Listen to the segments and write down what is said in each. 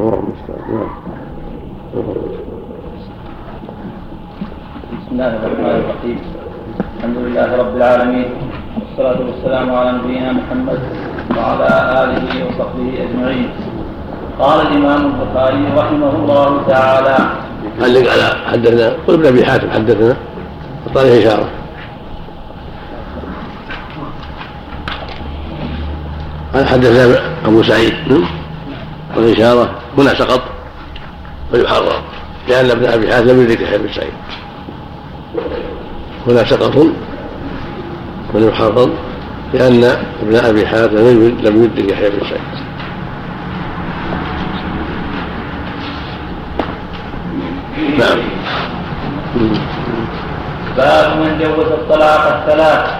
الله المستعان. نعم. بسم الله الرحمن الرحيم. الحمد لله رب العالمين. والصلاة والسلام على نبينا محمد وعلى آله وصحبه أجمعين. قال الإمام البخاري رحمه الله تعالى علق على حدثنا قل ابن أبي حاتم حدثنا. وطال إشارة. قال حدثنا أبو سعيد والإشارة هنا سقط ويحرر لأن ابن أبي حاتم لم يدرك يحيى بن سعيد. هنا سقط ويحرر لأن ابن أبي حاتم لم يدرك يحيى بن سعيد. نعم. باب من جوز الطلاق الثلاث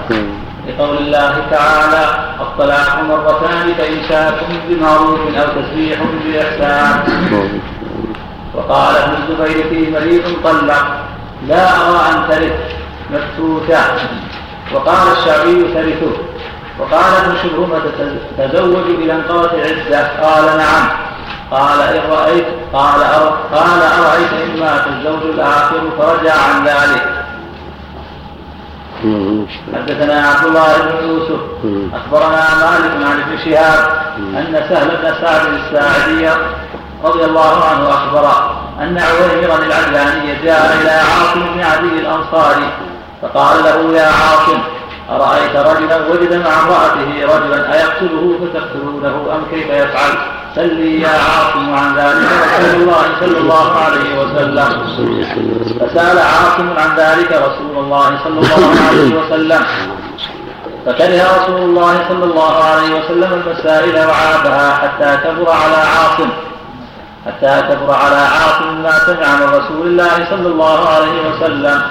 لقول الله تعالى الطلاق مرتان فإمساك بمعروف أو تسبيح بإحسان. وقال ابن الزبير في مريض طلق لا أرى أن ترث مفتوتة. وقال الشعبي ترثه. وقال ابن شبرمة تزوج إذا انقضت العدة قال نعم. قال إن رأيت قال أرأيت إن مات الزوج الآخر فرجع عن ذلك. حدثنا عبد الله بن يوسف أخبرنا مالك عن ابن شهاب أن سهل بن سعد الساعدي رضي الله عنه اخبر أن عويمرا العدلاني جاء إلى عاصم بن عدي الأنصاري فقال له يا عاصم أرأيت رجلا وجد مع امرأته رجلا أيقتله فتقتلونه أم كيف يفعل؟ سلي يا عاصم عن ذلك رسول الله صلى الله عليه وسلم. فسأل عاصم عن ذلك رسول الله صلى الله عليه وسلم. فكره رسول الله صلى الله عليه وسلم المسائل وعابها حتى كبر على عاصم. حتى كبر على عاصم ما سمع من رسول الله صلى الله عليه وسلم.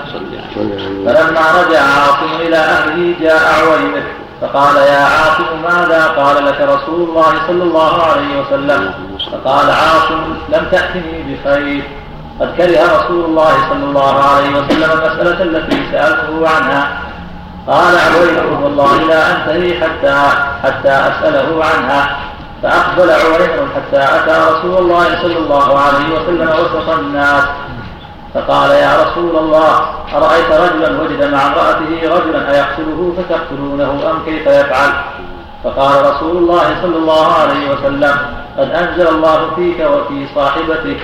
فلما رجع عاصم إلى أهله جاء عويمر فقال يا عاصم ماذا قال لك رسول الله صلى الله عليه وسلم؟ فقال عاصم لم تأتني بخير. قد كره رسول الله صلى الله عليه وسلم المسألة التي سألته عنها. قال عويمر والله لا أنتهي حتى حتى أسأله عنها. فأقبل عويمر حتى أتى رسول الله صلى الله عليه وسلم وسط الناس. فقال يا رسول الله أرأيت رجلا وجد مع امرأته رجلا أيقتله فتقتلونه أم كيف يفعل؟ فقال رسول الله صلى الله عليه وسلم قد أنزل الله فيك وفي صاحبتك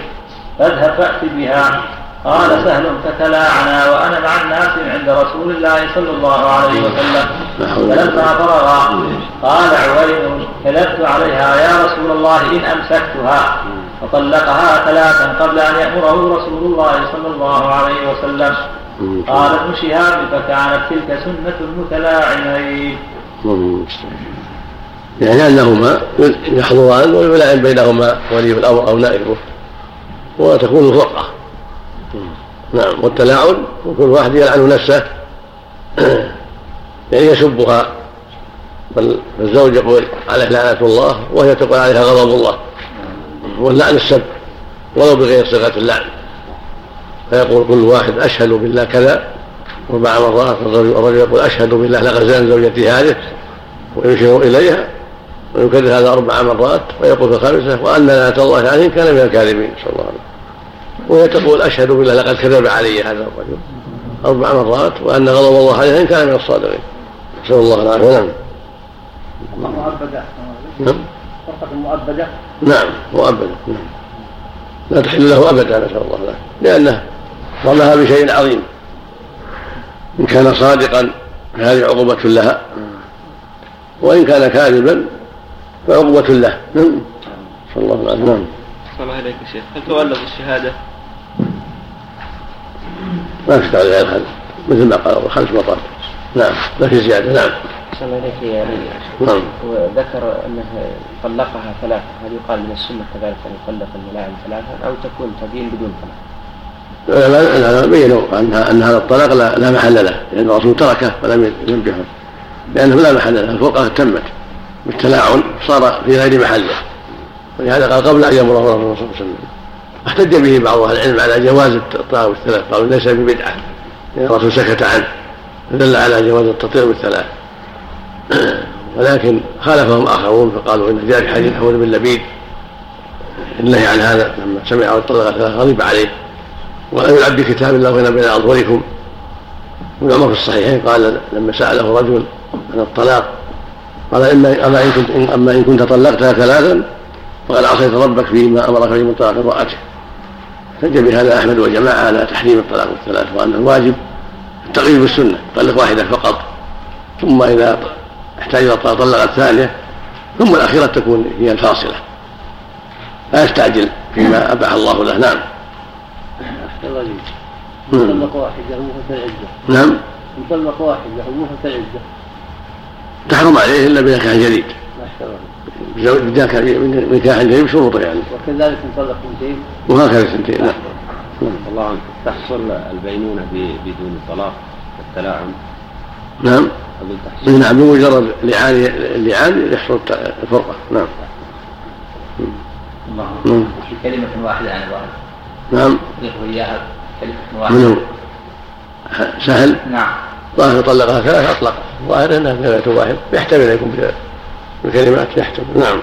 فاذهب فأت بها. قال سهل فتلاعنا وأنا مع الناس عند رسول الله صلى الله عليه وسلم. فلما فرغ قال عويل كذبت عليها يا رسول الله إن أمسكتها. فطلقها ثلاثا قبل أن يأمره رسول الله صلى الله عليه وسلم. قال ابن شهاب فكانت تلك سنة المتلاعنين. يعني أنهما يحضران ويلعن بينهما ولي الأمر أو نائبه وتكون الفرقة نعم والتلاعن وكل واحد يلعن نفسه. يعني يسبها. بل الزوج يقول عليه لعنة الله وهي تقول عليها غضب الله. واللعن السب ولو بغير صيغة اللعن. فيقول كل واحد أشهد بالله كذا أربع مرات الرجل يقول أشهد بالله لغزان زوجتي هذه ويشير إليها ويكرر هذا أربع مرات ويقول في الخامسة وأن لعنة الله عليه كان من الكاذبين صلى الله عليه وسلم. وهي تقول أشهد بالله لقد كذب علي هذا الرجل أربع مرات وأن غضب الله عليه إن كان من الصادقين. نسأل الله العافية. نعم. مؤبدة نعم. مؤبدة نعم مؤبدة نعم. لا تحل له أبدا نسأل الله العافية. لأنه رماها بشيء عظيم. إن كان صادقا فهذه عقوبة لها وإن كان كاذبا فعقوبة له. نعم. صلى الله عليه وسلم نعم. صلى الله عليك شيخ. هل تولد الشهادة ما في تعليق غير هذا. مثل ما قال خمس مرات نعم ما في زيادة. نعم. نعم وذكر أنه طلقها ثلاثة. هل يقال من السنة كذلك أن يطلق الملاعن ثلاثة أو تكون تبين بدون طلاق؟ العلماء بينوا أن هذا الطلاق لا, لا محل له لأن الرسول تركه ولم ينبهه لأنه لا محل له الفرقه تمت. بالتلاعن صار في غير محله. ولهذا قال قبل أن يامره الله صلى الله عليه وسلم. أحتج به بعض أهل العلم على جواز الطلاق بالثلاث قالوا ليس ببدعة. لأن الرسول سكت عنه. دل على جواز التطير بالثلاث. ولكن خالفهم آخرون فقالوا إن جاء في حديث حول بن لبيد. النهي عن هذا لما سمع طلق ثلاث غضب عليه. ولا يلعب بكتاب الله وين بين اظهركم ابن عمر في الصحيحين قال لما سأله رجل عن الطلاق قال اما أما إن كنت أما إن كنت طلقتها ثلاثا فقد عصيت ربك فيما أمرك به من طلاق امرأته. احتج بهذا أحمد وجماعه على تحريم الطلاق الثلاث وأن الواجب التقييد بالسنة. طلق واحدة فقط. ثم إذا احتاج إلى طلق الثانية ثم الأخيرة تكون هي الفاصلة. لا يستعجل فيما أباح الله له. نعم. طلق واحدة مهلة العده نعم. طلق واحدة مهلة العده تحرم عليه إلا بنكاح جديد. الله بنكاح جديد بشروطه يعني. وكذلك طلق اثنتين وهكذا اثنتين نعم. الله عنك. تحصل البينونة بدون طلاق التلاعن نعم. نعم بمجرد لعان اللعان يحصل الفرقة. نعم. الله. نعم. في كلمة واحدة عن ظاهر نعم. يخبر إياها كلمة من واحدة. هو سهل؟ نعم. ظاهر طلقها ثلاث أطلق. ظاهر أنها كلمة واحد. يحتمل أن يكون بكلمات يحتمل. نعم.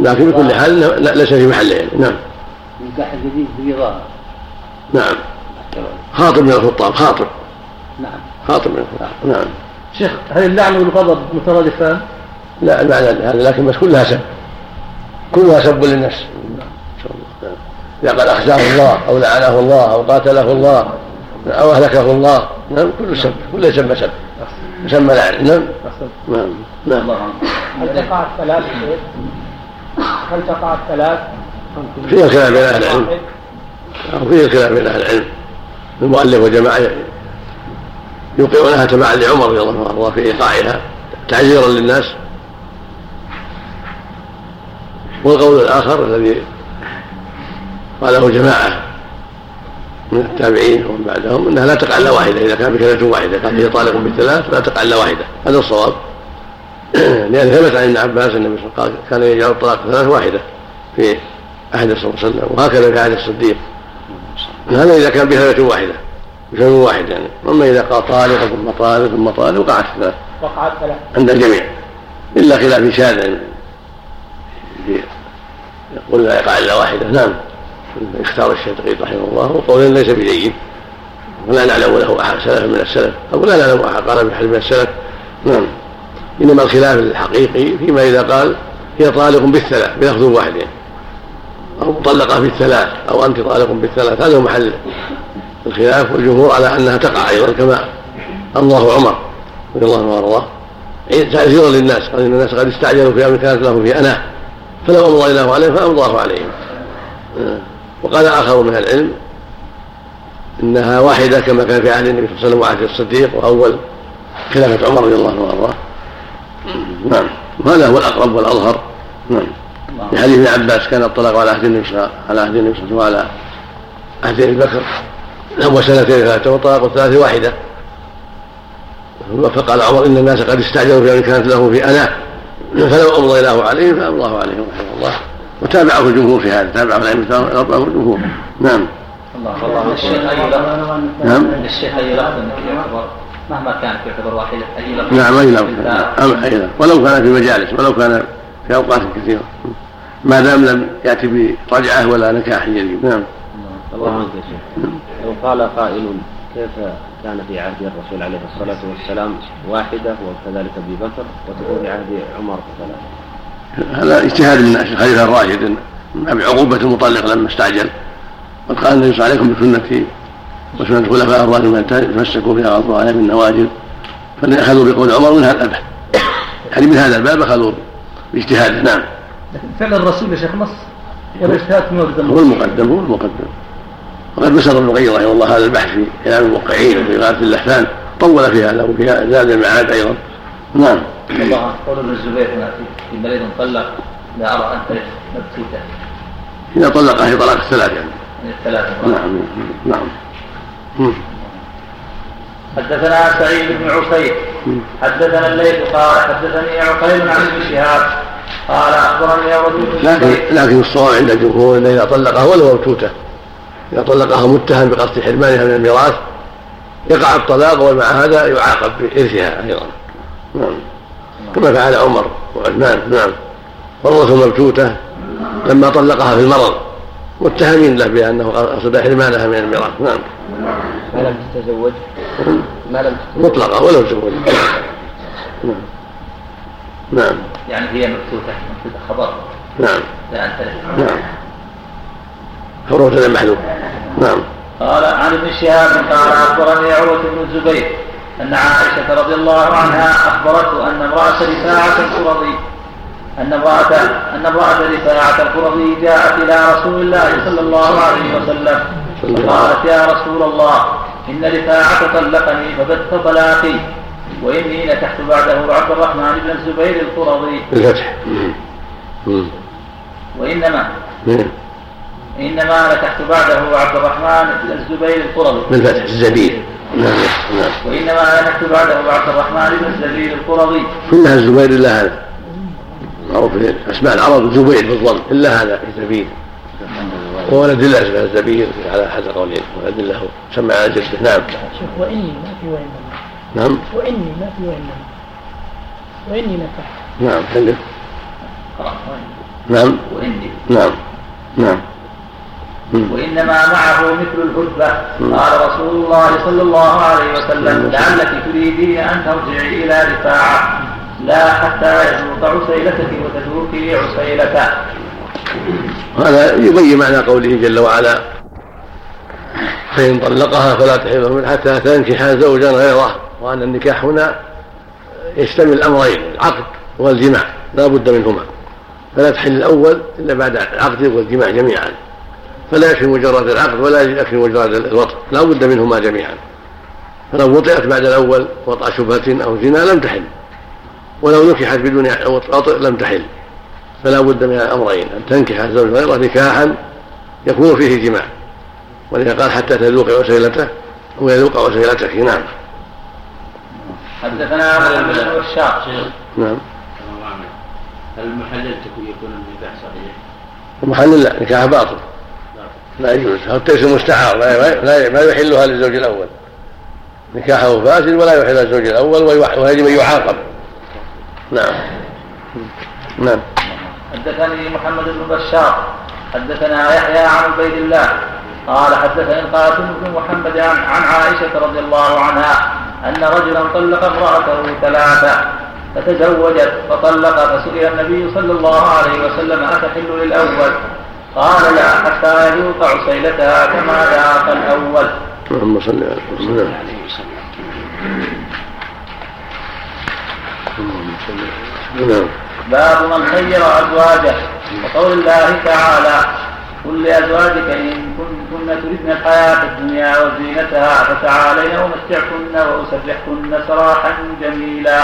لكن بكل حال لا- ليس في محله يعني. نعم. نكاح جديد في ظاهر نعم. خاطب من الخطاب خاطب. نعم. خاطب من الخطاب نعم. شيخ هل اللعن والغضب مترادفان؟ لا المعنى هذا لكن بس كلها سب. كلها سب للنفس. نعم. إذا قال أخزاه الله أو لعنه الله أو قاتله الله أو أهلكه الله. نعم كل سب. كل يسمى سب. يسمى لعن. نعم. نعم. نعم. هل تقع الثلاث شيخ؟ هل تقع الثلاث؟ فيها خلاف بين أهل العلم. أو فيه خلاف بين أهل العلم. المؤلف وجماعة يوقعونها تبعا لعمر رضي الله عنه في إيقاعها تعزيرا للناس. والقول الآخر الذي قاله جماعة من التابعين ومن بعدهم إنها لا تقع إلا واحدة إذا كان بكلمة واحدة قال هي طالق بالثلاث لا تقع إلا واحدة هذا الصواب. لأن ثبت عن ابن عباس النبي صلى الله عليه وسلم كان يجعل الطلاق ثلاث واحدة في عهد صلى الله عليه وسلم وهكذا في عهد الصديق. هذا إذا كان بكلمه واحدة. بكلمه واحدة يعني أما إذا قال طالق ثم طالق ثم طالق وقعت الثلاث. وقع الثلاث. عند الجميع. إلا خلاف شاذ. يقول لا يقع إلا واحدة. نعم. اختار الشيخ تقي رحمه الله وقول ليس بجيد. ولا نعلم له أحد سلف من السلف. أو لا نعلم أحد قال بحد من السلف. نعم. إنما الخلاف الحقيقي فيما إذا قال هي طالق بالثلاث بلفظ واحد. يعني أو مطلقة بالثلاث أو أنت طالق بالثلاث هذا هو محل. الخلاف والجمهور على أنها تقع أيضا كما الله عمر رضي الله عنه وأرضاه. تعزيرا للناس قال إن الناس قد استعجلوا في أمر كانت لهم في أناة فلو امضى الله عليهم فامضاه عليهم. آه. وقال آخر من العلم إنها واحدة كما كان في عهد النبي صلى الله عليه وسلم وعهد الصديق وأول خلافة عمر رضي الله عنه وأرضاه. نعم. وهذا هو الأقرب والأظهر. نعم. في حديث ابن عباس كان الطلاق على عهد النبي صلى الله عليه وسلم وعلى عهد أبي بكر. هو سنتين ثلاثة والطلاق الثلاث واحدة. فقال عمر إن الناس قد استعجلوا في ان كانت له في اناه فلو أمضى الله عليهم فامضاه عليهم رحمه الله. وتابعه الجمهور في هذا تابعه الجمهور. نعم. الله والله الشيخ أي لفظ؟ نعم. للشيخ أي لفظ يعتبر مهما كانت يعتبر واحدة أي لفظ؟ نعم أي لفظ. نعم أي لفظ. ولو كان في مجالس ولو كان في أوقات كثيرة. ما دام لم يأتي برجعه ولا نكاح جديد. نعم. الله عنك يا شيخ لو قال قائل كيف كان في عهد الرسول عليه الصلاة والسلام واحدة وكذلك أبي بكر وتكون في عهد عمر ثلاثة هذا اجتهاد من الخليفة الراشد من أبي عقوبة المطلق لما استعجل قد قال النبي صلى الله عليه وسلم بسنتي وسنة الخلفاء الراشدين من تمسكوا بها وعضوا عليها بالنواجذ فأخذوا بقول عمر من هذا الباب. يعني من هذا الباب أخذوا باجتهاده. نعم. لكن فعل الرسول يا شيخ نص؟ مقدم هو المقدم هو المقدم. وقد بسر ابن القيم رحمه الله هذا البحث في كلام الموقعين وفي غاية اللحفان طول فيها له وفيها زاد المعاد أيضا. نعم. الله قول ابن الزبير هنا في مريض طلق لا ارى أن مبسوطه إذا طلقها هي طلاق الثلاث يعني. من الثلاثه نعم نعم. حدثنا سعيد بن عفير حدثنا الليث قال حدثني عقيل عن ابن شهاب. قال أخبرني رجل لكن لكن الصواب عند الجمهور أنه إذا طلقها ولو مبتوته إذا طلقها متهم بقصد حرمانها من الميراث يقع الطلاق ومع هذا يعاقب بإرثها أيضا. نعم. كما فعل عمر وعثمان. نعم. فرضته مبتوته لما طلقها في المرض متهمين له بأنه قصد حرمانها من الميراث. نعم. ما لم تتزوج؟ ما لم تتزوج؟ مطلقة ولو تزوج. نعم. نعم. يعني هي مفتوحة مفتوحة خبر. نعم. لا أنت نعم. حروة محلول نعم. قال عن ابن شهاب قال أخبرني عروة بن الزبير أن عائشة رضي الله عنها أخبرته أن امرأة رفاعة القرظي أن امرأة أن امرأة رفاعة القرظي جاءت إلى رسول الله صلى الله عليه وسلم فقالت يا رسول الله إن رفاعة طلقني فبت طلاقي. وإني نكحت بعده عبد الرحمن بن الزبير القرظي. وإنما مم. إنما نكحت بعده عبد الرحمن بن الزبير القرظي. بالفتح الزبير. نعم نعم. وإنما نكت بعده عبد الرحمن بن الزبير القرظي. كلها الزبير إلا هذا. معروف في أسماء العرب زبير بالضم. إلا هذا. الزبير وولد الله اسمه الزبير على احد القولين ولد الله. سمى على جده. نعم. شوف وإني ما في وإنما نعم. وإني ما في وإنما وإني نكحت نعم قرأ. نعم. وإني نعم. نعم. مم. وإنما معه مثل الهدبة قال رسول الله صلى الله عليه وسلم لعلك تريدين أن ترجعي إلى رفاعة. لا حتى يذوق عسيلتك وتذوقي عسيلته. هذا يبين معنى قوله جل وعلا فإن طلقها فلا تحل من حتى تنكح زوجا غيره. وأن النكاح هنا يشتمل الأمرين العقد والجماع لا بد منهما. فلا تحل الأول إلا بعد العقد والجماع جميعا. فلا يكفي مجرد العقد ولا يكفي مجرد الوطء لا بد منهما جميعا. فلو وطئت بعد الأول وطأ شبهة أو زنا لم تحل. ولو نكحت بدون وطئ لم تحل. فلا بد من الأمرين أن تنكح الزوج غيره نكاحا يكون فيه جماع. ولذا قال حتى تذوق عسيلته ويذوق عسيلتك نعم. حدثنا أبو بن الشاق نعم. هل المحلل تكون يكون النكاح صحيح؟ المحلل لا نكاح باطل. لا يجوز. يصير مستعار لا لا ما يحلها للزوج الأول. نكاحه فاسد ولا يحل للزوج الأول ويجب أن يعاقب نعم. نعم. حدثني محمد بن بشار. حدثنا يحيى عن عبيد الله. قال حدثني القاسم بن محمد عن, عن عائشة رضي الله عنها أن رجلا طلق امرأته ثلاثة فتزوجت فطلق فسئل النبي صلى الله عليه وسلم أتحل للأول؟ قال لا حتى يذوق عسيلتها كما ذاق الأول. اللهم صل على محمد. نعم. نعم باب من خير أزواجه. وقول الله تعالى قل لأزواجك إن كنتن تردن الحياة الدنيا وزينتها فتعالين أمتعكن وأسرحكن سراحا جميلا.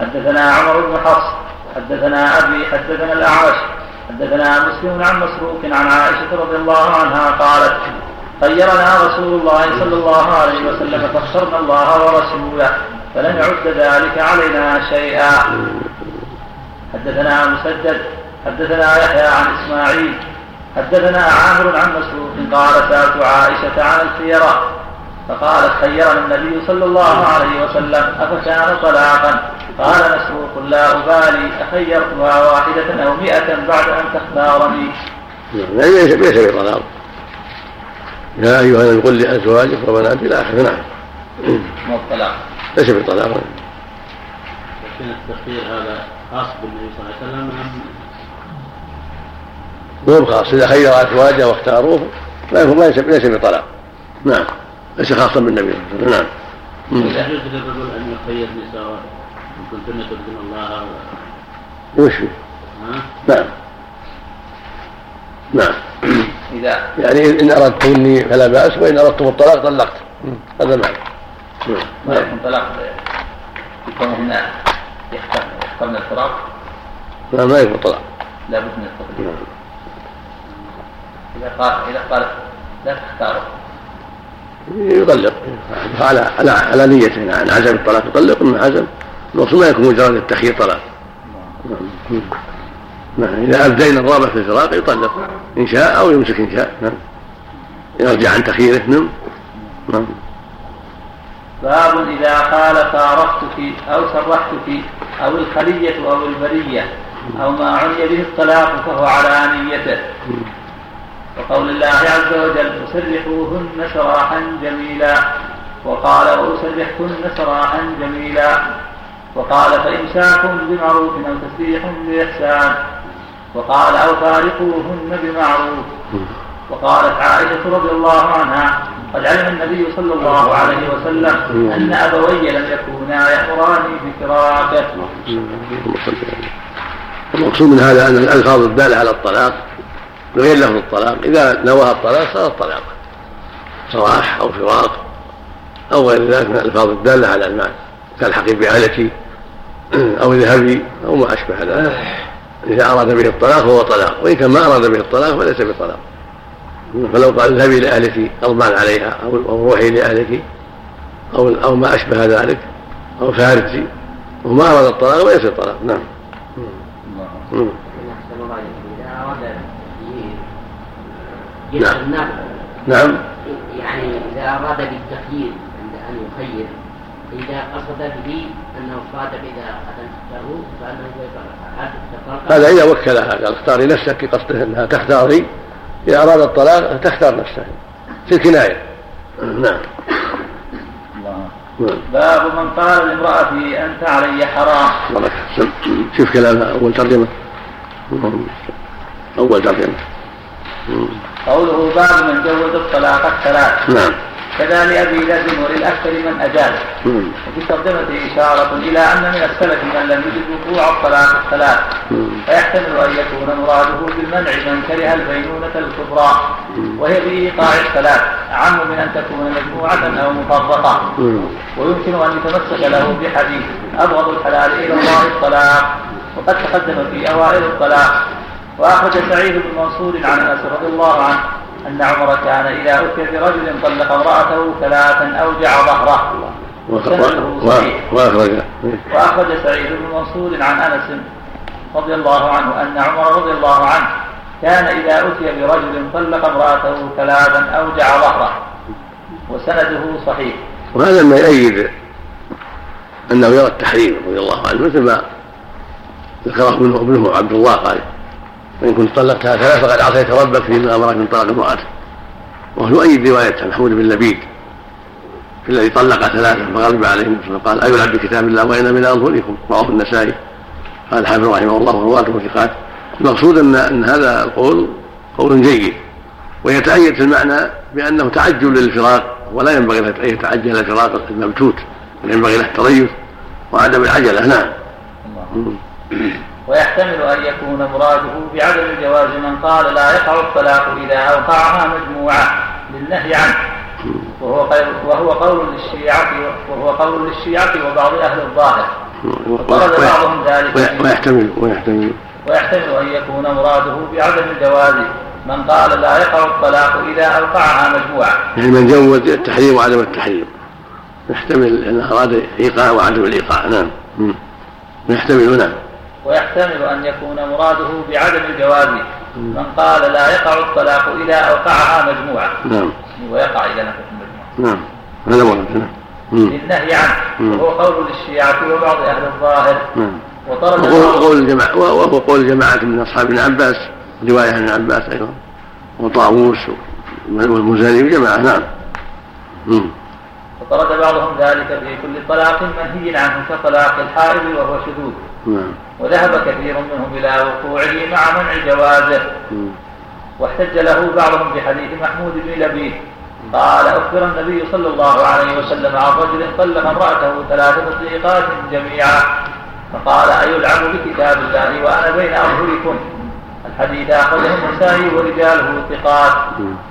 حدثنا عمر بن حفص حدثنا أبي حدثنا الأعمش حدثنا مسلم عن مسروق عن عائشة رضي الله عنها قالت خيرنا رسول الله صلى الله عليه وسلم فاخترنا الله ورسوله فلم يعد ذلك علينا شيئا. حدثنا مسدد حدثنا يحيى عن إسماعيل حدثنا عامر عن مسروق قال سألت عائشة عن الخيره فقالت خيرني النبي صلى الله عليه وسلم أفكان طلاقا؟ قال مسروق لا أبالي أخيرتها واحدة أو مئة بعد أن تختارني. نعم ليس ليس بطلاق. يا أيها النبي قل لأزواجك وبناتك إلى اخره نعم. مو الطلاق ليس بطلاق. لكن التخيير هذا خاص بالنبي صلى الله عليه وسلم مو بخاص اذا خير أزواجه واختاروه. لا يكون ليس ليس بطلاق. نعم. ليس خاصا بالنبي صلى الله عليه وسلم. نعم. مم. يجوز للرجل أن يخير نساءه إن كنتن تردن الله وش؟ نعم. نعم. اذا يعني ان اردتني فلا بأس وإن أردتم الطلاق طلقت. هذا معنى نعم. ما يكون طلاق يكونهن يخترن الفراق نعم لا يكون طلاق. لابد من التطليق إذا قال إذا قالت لا تختاروا. يطلق. على على على نيته. يعني عزم الطلاق يطلق اما عزم المقصود ما يكون مجرد التخيير طلاق. نعم. نعم إذا أبدينا الرابع في الفراق يطلق. إن شاء أو يمسك إن شاء. نعم. يرجع عن تخييره نعم نعم. باب إذا قال فارقتك أو سرحتك أو الخلية أو البرية أو ما عني به الطلاق فهو على نيته. وقول الله عز وجل فسرحوهن سراحا جميلا. وقال وأسرحكن سراحا جميلا. وقال فإمساك بمعروف أو تسريح بإحسان. وقال أو فارقوهن بمعروف. وقالت عائشة رضي الله عنها قد علم النبي صلى الله عليه وسلم أن أبوي لم يكونا يأمراني بفراقه. المقصود من هذا أن الألفاظ الدالة على الطلاق بغير لفظ الطلاق. إذا نواها الطلاق صار الطلاق صراح أو فراق أو غير ذلك من الألفاظ الدالة على المال كالحقي بأهلك أو اذهبي أو ما أشبه ذلك. إذا أراد به الطلاق فهو طلاق وإن كان ما أراد به الطلاق فليس بطلاق. فلو قال اذهبي إلى أهلك غضبان عليها أو روحي لأهلك أو أو ما أشبه ذلك أو فارجي وما أراد الطلاق وليس طلاق نعم. نعم. نعم. يعني إذا أراد بالتخيير عند أن يخير إذا قصد به أنه صادق إذا أذنته فأنه هذا إذا وكلها قال اختاري نفسك قصده أنها تختاري إذا أراد الطلاق تختار نفسها. في الكناية. نعم. باب من قال لامرأته أنت علي حرام. شوف كلام أول ترجمة. أول ترجمة. قوله باب من جوز الطلاق الثلاث. نعم. كذا لأبي لازم وللأكثر من أجاز. وفي ترجمته إشارة إلى أن من السلف من لم يجد وقوع الطلاق الثلاث. فيحتمل أن يكون مراده بالمنع من كره البينونة الكبرى. وهي بإيقاع الثلاث. أعم من أن تكون مجموعة أو مفرقة. ويمكن أن يتمسك له بحديث أبغض الحلال إلى الله الطلاق وقد تقدم في أوائل الطلاق وأخرج سعيد بن منصور عن أنس رضي الله عنه أن عمر كان إذا أتي برجل طلق امرأته ثلاثا أوجع ظهره. وأخرج. وأخرج سعيد بن منصور عن أنس رضي الله عنه أن عمر رضي الله عنه كان إذا أتي برجل طلق امرأته ثلاثا أوجع ظهره. وسنده صحيح. وهذا ما يؤيد أنه يرى التحريم رضي الله عنه مثل ما ذكره ابنه ابنه عبد الله قال. وإن كنت طلقتها ثلاث فقد عصيت ربك فيما أمرك من طلاق امرأته وهو يؤيد رواية محمود بن لبيد في الذي طلق ثلاثة فغضب عليهم قال أيلعب بكتاب الله وإن من أظهركم رواه النسائي. قال الحافظ رحمه الله ورواته ثقات المقصود أن أن هذا القول قول جيد ويتأيد في المعنى بأنه تعجل للفراق ولا ينبغي له أن يتعجل الفراق المبتوت بل ينبغي له التريث وعدم العجلة. نعم. ويحتمل أن يكون مراده بعدم الجواز من قال لا يقع الطلاق إذا أوقعها مجموعة للنهي عنه. وهو قول وهو قول للشيعة وهو قول للشيعة وبعض أهل الظاهر. وطرد بعضهم ذلك ويحتمل ويحتمل. ويحتمل أن يكون مراده بعدم الجواز من قال لا يقع الطلاق إذا أوقعها مجموعة. يعني من جوز التحريم وعدم التحريم. يحتمل أنه أراد إيقاع وعدم الإيقاع. نعم. يحتمل نعم. ويحتمل أن يكون مراده بعدم الجواز من قال لا يقع الطلاق إذا أوقعها مجموعة. نعم. ويقع إذا نفت المجموعة نعم. هذا مراد نعم. للنهي عنه. وهو قول للشيعة وبعض أهل الظاهر. نعم. وطرد وهو قول الجماعة وهو قول جماعة من أصحاب ابن عباس رواية عن ابن عباس أيضا. وطاووس والمزني وجماعة نعم. وطرد بعضهم ذلك في كل طلاق منهي عنه كطلاق الحائض وهو شذوذ. وذهب كثير منهم إلى وقوعه مع منع جوازه. واحتج له بعضهم بحديث محمود بن لبيد. قال أخبر النبي صلى الله عليه وسلم عن رجل طلق امرأته ثلاث تطليقات جميعا. فقال أيلعب بكتاب الله وأنا بين أظهركم الحديث أخرجه النسائي ورجاله ثقات.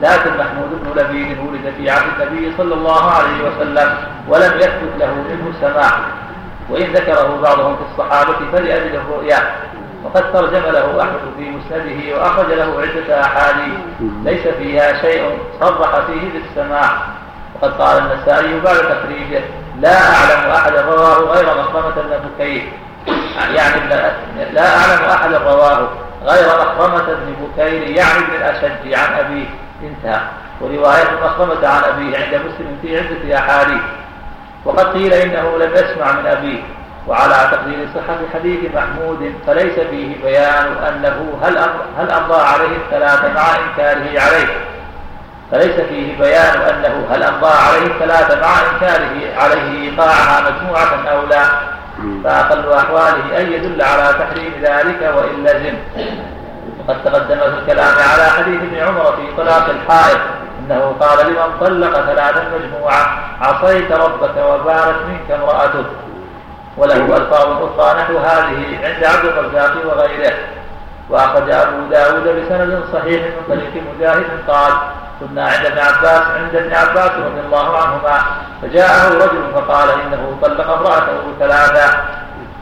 لكن محمود بن لبيد ولد في عهد النبي صلى الله عليه وسلم ولم يثبت له منه سماع. وإن ذكره بعضهم في الصحابة فلأجل الرؤيا وقد ترجم له أحمد في مسنده وأخرج له عدة أحاديث ليس فيها شيء صرح فيه بالسماع. وقد قال النسائي بعد تخريجه لا أعلم أحدا رواه غير مخرمة بن بكير. يعني لا أعلم أحدا رواه غير مخرمة بن بكير يعني ابن الأشج عن أبيه. انتهى. ورواية مخرمة عن أبيه عند مسلم في عدة أحاديث. وقد قيل إنه لم يسمع من أبيه وعلى تقدير صحة حديث محمود فليس فيه بيان أنه هل هل أمضى عليه الثلاثة مع إنكاره عليه. فليس فيه بيان أنه هل أمضى عليه الثلاثة مع إنكاره عليه إيقاعها مجموعة أو لا. فأقل أحواله أن يدل على تحريم ذلك وإن لزم. وقد تقدم في الكلام على حديث ابن عمر في طلاق الحائط إنه قال لمن طلق ثلاثا مجموعة عصيت ربك وبارت منك امرأتك. وله ألفاظ أخرى نحو هذه عند عبد الرزاق وغيره. وأخرج أبو داود بسند صحيح من طريق مجاهد قال كنا عند ابن عباس عند ابن عباس رضي الله عنهما. فجاءه رجل فقال إنه طلق امرأته ثلاثا.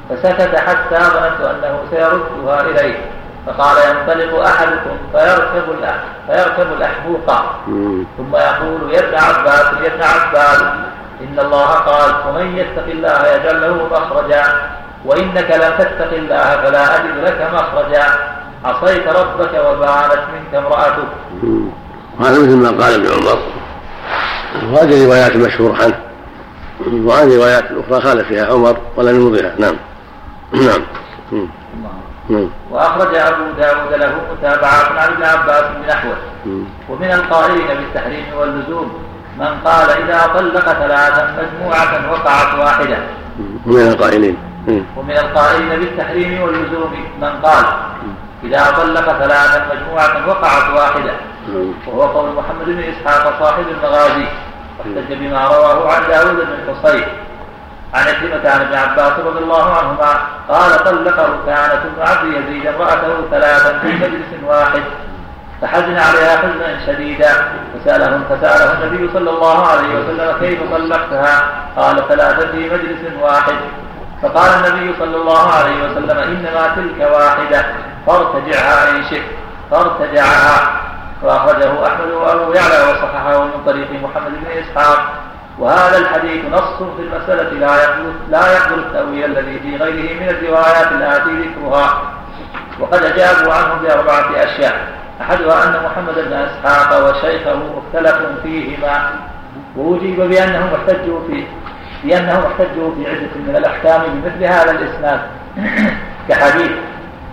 فسكت حتى ظننت أنه سيردها إليه. فقال ينطلق أحدكم فيركب فيركب الاحبوق ثم يقول يا ابن عباس يا ابن عباس إن الله قال ومن يتق الله يجعل له مخرجا وإنك لم تتق الله فلا أجد لك مخرجا. عصيت ربك وبانت منك امرأتك. وهذا مثل ما قال ابن عمر. وهذه روايات مشهور عنه. وعن روايات أخرى خالف فيها عمر ولم يمضيها نعم. نعم. وأخرج أبو داود له متابعات عن ابن عباس بنحوه ومن القائلين بالتحريم واللزوم من قال إذا طلق ثلاثا مجموعة وقعت واحدة. من القائلين. ومن القائلين بالتحريم واللزوم من قال إذا طلق ثلاثا مجموعة وقعت واحدة. وهو قول محمد بن إسحاق صاحب المغازي. واحتج بما رواه عن داود بن الحصين. عن عكرمة عن ابن عباس رضي الله عنهما قال طلق ركانة بن عبد يزيد امرأته ثلاثا في مجلس واحد. فحزن عليها حزنا شديدا. فسأله فسأله النبي صلى الله عليه وسلم كيف طلقتها؟ قال ثلاثا في مجلس واحد. فقال النبي صلى الله عليه وسلم إنما تلك واحدة. فارتجعها إن شئت. فارتجعها. وأخرجه أحمد وأبو يعلى وصححه من طريق محمد بن إسحاق. وهذا الحديث نص في المسألة لا يقبل لا يقبل التأويل الذي في غيره من الروايات التي ذكرها. وقد أجابوا عنه بأربعة أشياء. أحدها أن محمد بن إسحاق وشيخه اختلفوا فيهما. وأجيب بأنهم احتجوا فيه بأنهم احتجوا في عدة من الأحكام بمثل هذا الإسناد. كحديث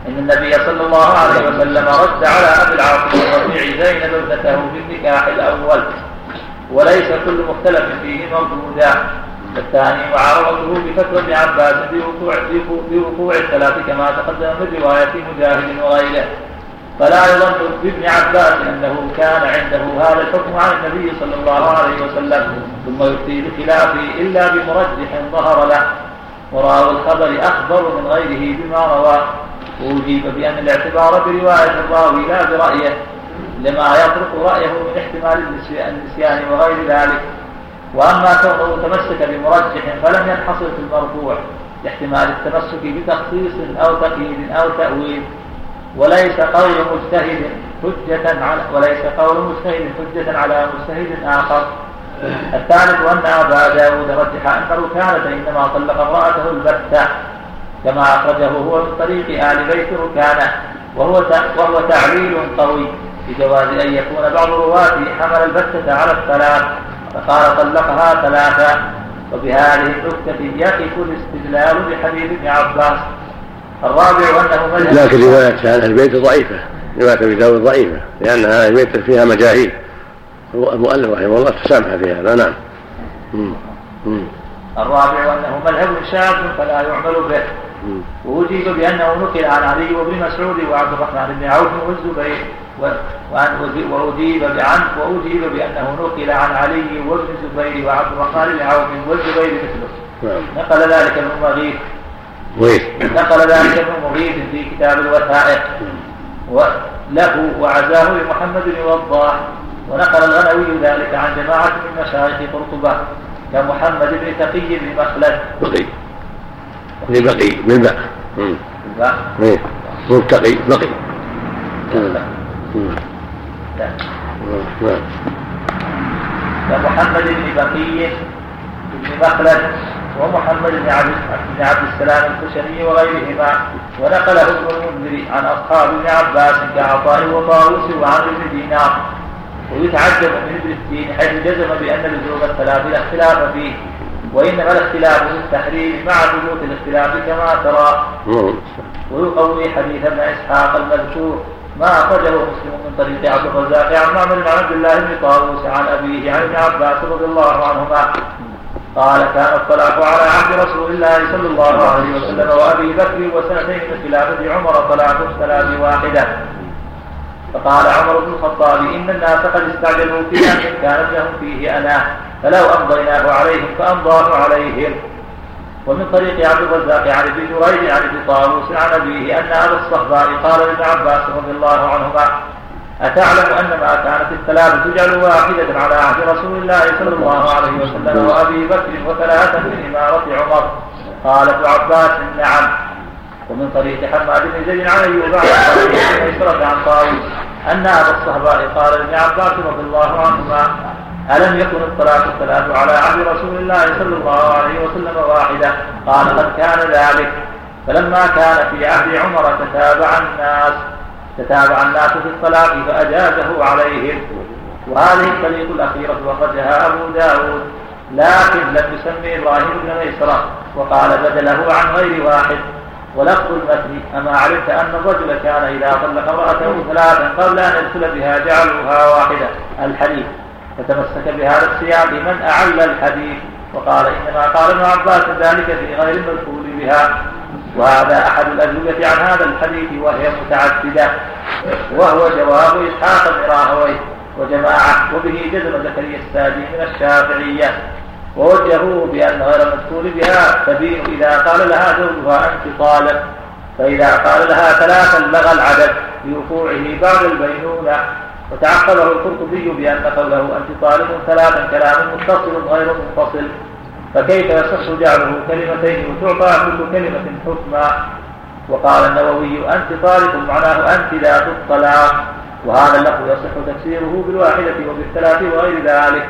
إن النبي صلى الله عليه وسلم رد على أبي العاص الربيع زينب ابنته في النكاح الأول. وليس كل مختلف فيه مردودا الثاني معارضته بفتوى ابن عباس بوقوع بوقوع الثلاث كما تقدم من رواية مجاهد وغيره. فلا يظن بابن عباس أنه كان عنده هذا الحكم عن النبي صلى الله عليه وسلم ثم يفتي بخلافه إلا بمرجح ظهر له. وراوي الخبر أخبر من غيره بما رواه وأجيب بأن الاعتبار برواية الراوي لا برأيه. لما يترك رأيه من احتمال النسيان وغير ذلك. وأما كونه تمسك بمرجح فلم ينحصر في المرفوع لاحتمال التمسك بتخصيص أو تقييد أو تأويل. وليس قول مجتهد حجة على وليس قول مجتهد حجة على مجتهد آخر. الثالث أن أبا داود رجح أن ركانة إنما طلق امرأته البتة كما أخرجه هو من طريق آل بيت ركانة وهو وهو تعليل قوي. بجواز أن يكون بعض رواته حمل البتة على الثلاث فقال طلقها ثلاثا وبهذه النكتة يقف الاستدلال بحديث ابن عباس. الرابع أنه مذهب لكن رواية أهل البيت ضعيفة. رواية أبي داود ضعيفة لأن أهل البيت فيها مجاهيل. المؤلف رحمه الله تسامح في هذا نعم. الرابع أنه مذهب شاذ فلا يعمل به. وأجيب بأنه نقل عن علي وابن مسعود وعبد الرحمن بن عوف والزبير وأجيب بعنه وأجيب بأنه نقل عن علي وابن الزبير وعبد الرحمن بن عوف والزبير مثله نعم. نقل ذلك ابن مغيث. نقل ذلك ابن مغيث في كتاب الوثائق. وله وعزاه لمحمد بن وضاح. ونقل الغنوي ذلك عن جماعة من مشايخ قرطبة كمحمد بن تقي بن مخلد. بقي. بن بقي من بقى. إيه. متقي بقي ومحمد بن بقي بن مخلد ومحمد بن عبد بن عبد السلام الخشني وغيرهما. ونقله ابن المنذر عن أصحاب ابن عباس كعطاء وطاووس وعمرو بن دينار. ويتعجب من ابن الدين حيث جزم بأن لزوم الثلاث لا اختلاف فيه. وإنما الاختلاف في التحريم مع ثبوت الاختلاف كما ترى. ويقوي حديث ابن إسحاق المذكور ما أخرجه مسلم من طريق عبد الرزاق عن معمر بن عبد الله بن طاووس عن أبيه عن ابن عباس رضي الله عنهما. قال كان الطلاق على عهد رسول الله صلى الله عليه وسلم وأبي بكر وسنتين من خلافة عمر طلاق ثلاث واحدة. فقال عمر بن الخطاب إن الناس قد استعجلوا في أمر كانت لهم فيه اناه فلو أمضيناه عليهم فأمضاه عليهم. ومن طريق عبد الرزاق عن ابن جريج عن ابن طاووس عن أبيه أن ابا الصهباء قال لابن عباس رضي الله عنهما أتعلم أن ما كانت الثلاث تجعل واحدة على عهد رسول الله صلى الله عليه وسلم وأبي بكر وثلاثة من إمارة عمر؟ قال ابن عباس نعم. ومن طريق حماد بن زيد عن أيوب عن طريق عن طاووس أن أبا الصهباء قال لابن عباس رضي الله عنهما ألم يكن الصلاة الثلاث على عهد رسول الله صلى الله عليه وسلم واحدة؟ قال قد كان ذلك. فلما كان في عهد عمر تتابع الناس تتابع الناس في الصلاة فأجازه عليهم. وهذه الطريق الأخيرة أخرجها أبو داود لكن لم يسمي إبراهيم بن ميسرة وقال بدله عن غير واحد. ولفظ المتن أما علمت أن الرجل كان إذا طلق امرأته ثلاثا قبل أن يدخل بها جعلوها واحدة. الحديث. فتمسك بهذا السياق من أعل الحديث. وقال إنما قال ابن عباس ذلك في غير المذكور بها. وهذا أحد الأجوبة عن هذا الحديث وهي متعددة. وهو جواب إسحاق بن راهويه وجماعة وبه جزم زكريا السادي من الشافعية. ووجهوه بأن غير المذكور بها تبين إذا قال لها زوجها أنت طالب فإذا قال لها ثلاثا لغى العدد لوقوعه بعد البينونة وتعقبه القرطبي بأن قوله أنت طالب ثلاثا كلام متصل غير منفصل فكيف يصح جعله كلمتين وتعطى كل كلمة حكما؟ وقال النووي أنت طالق معناه أنت ذات الطلاق. وهذا اللفظ يصح تفسيره بالواحدة وبالثلاث وغير ذلك.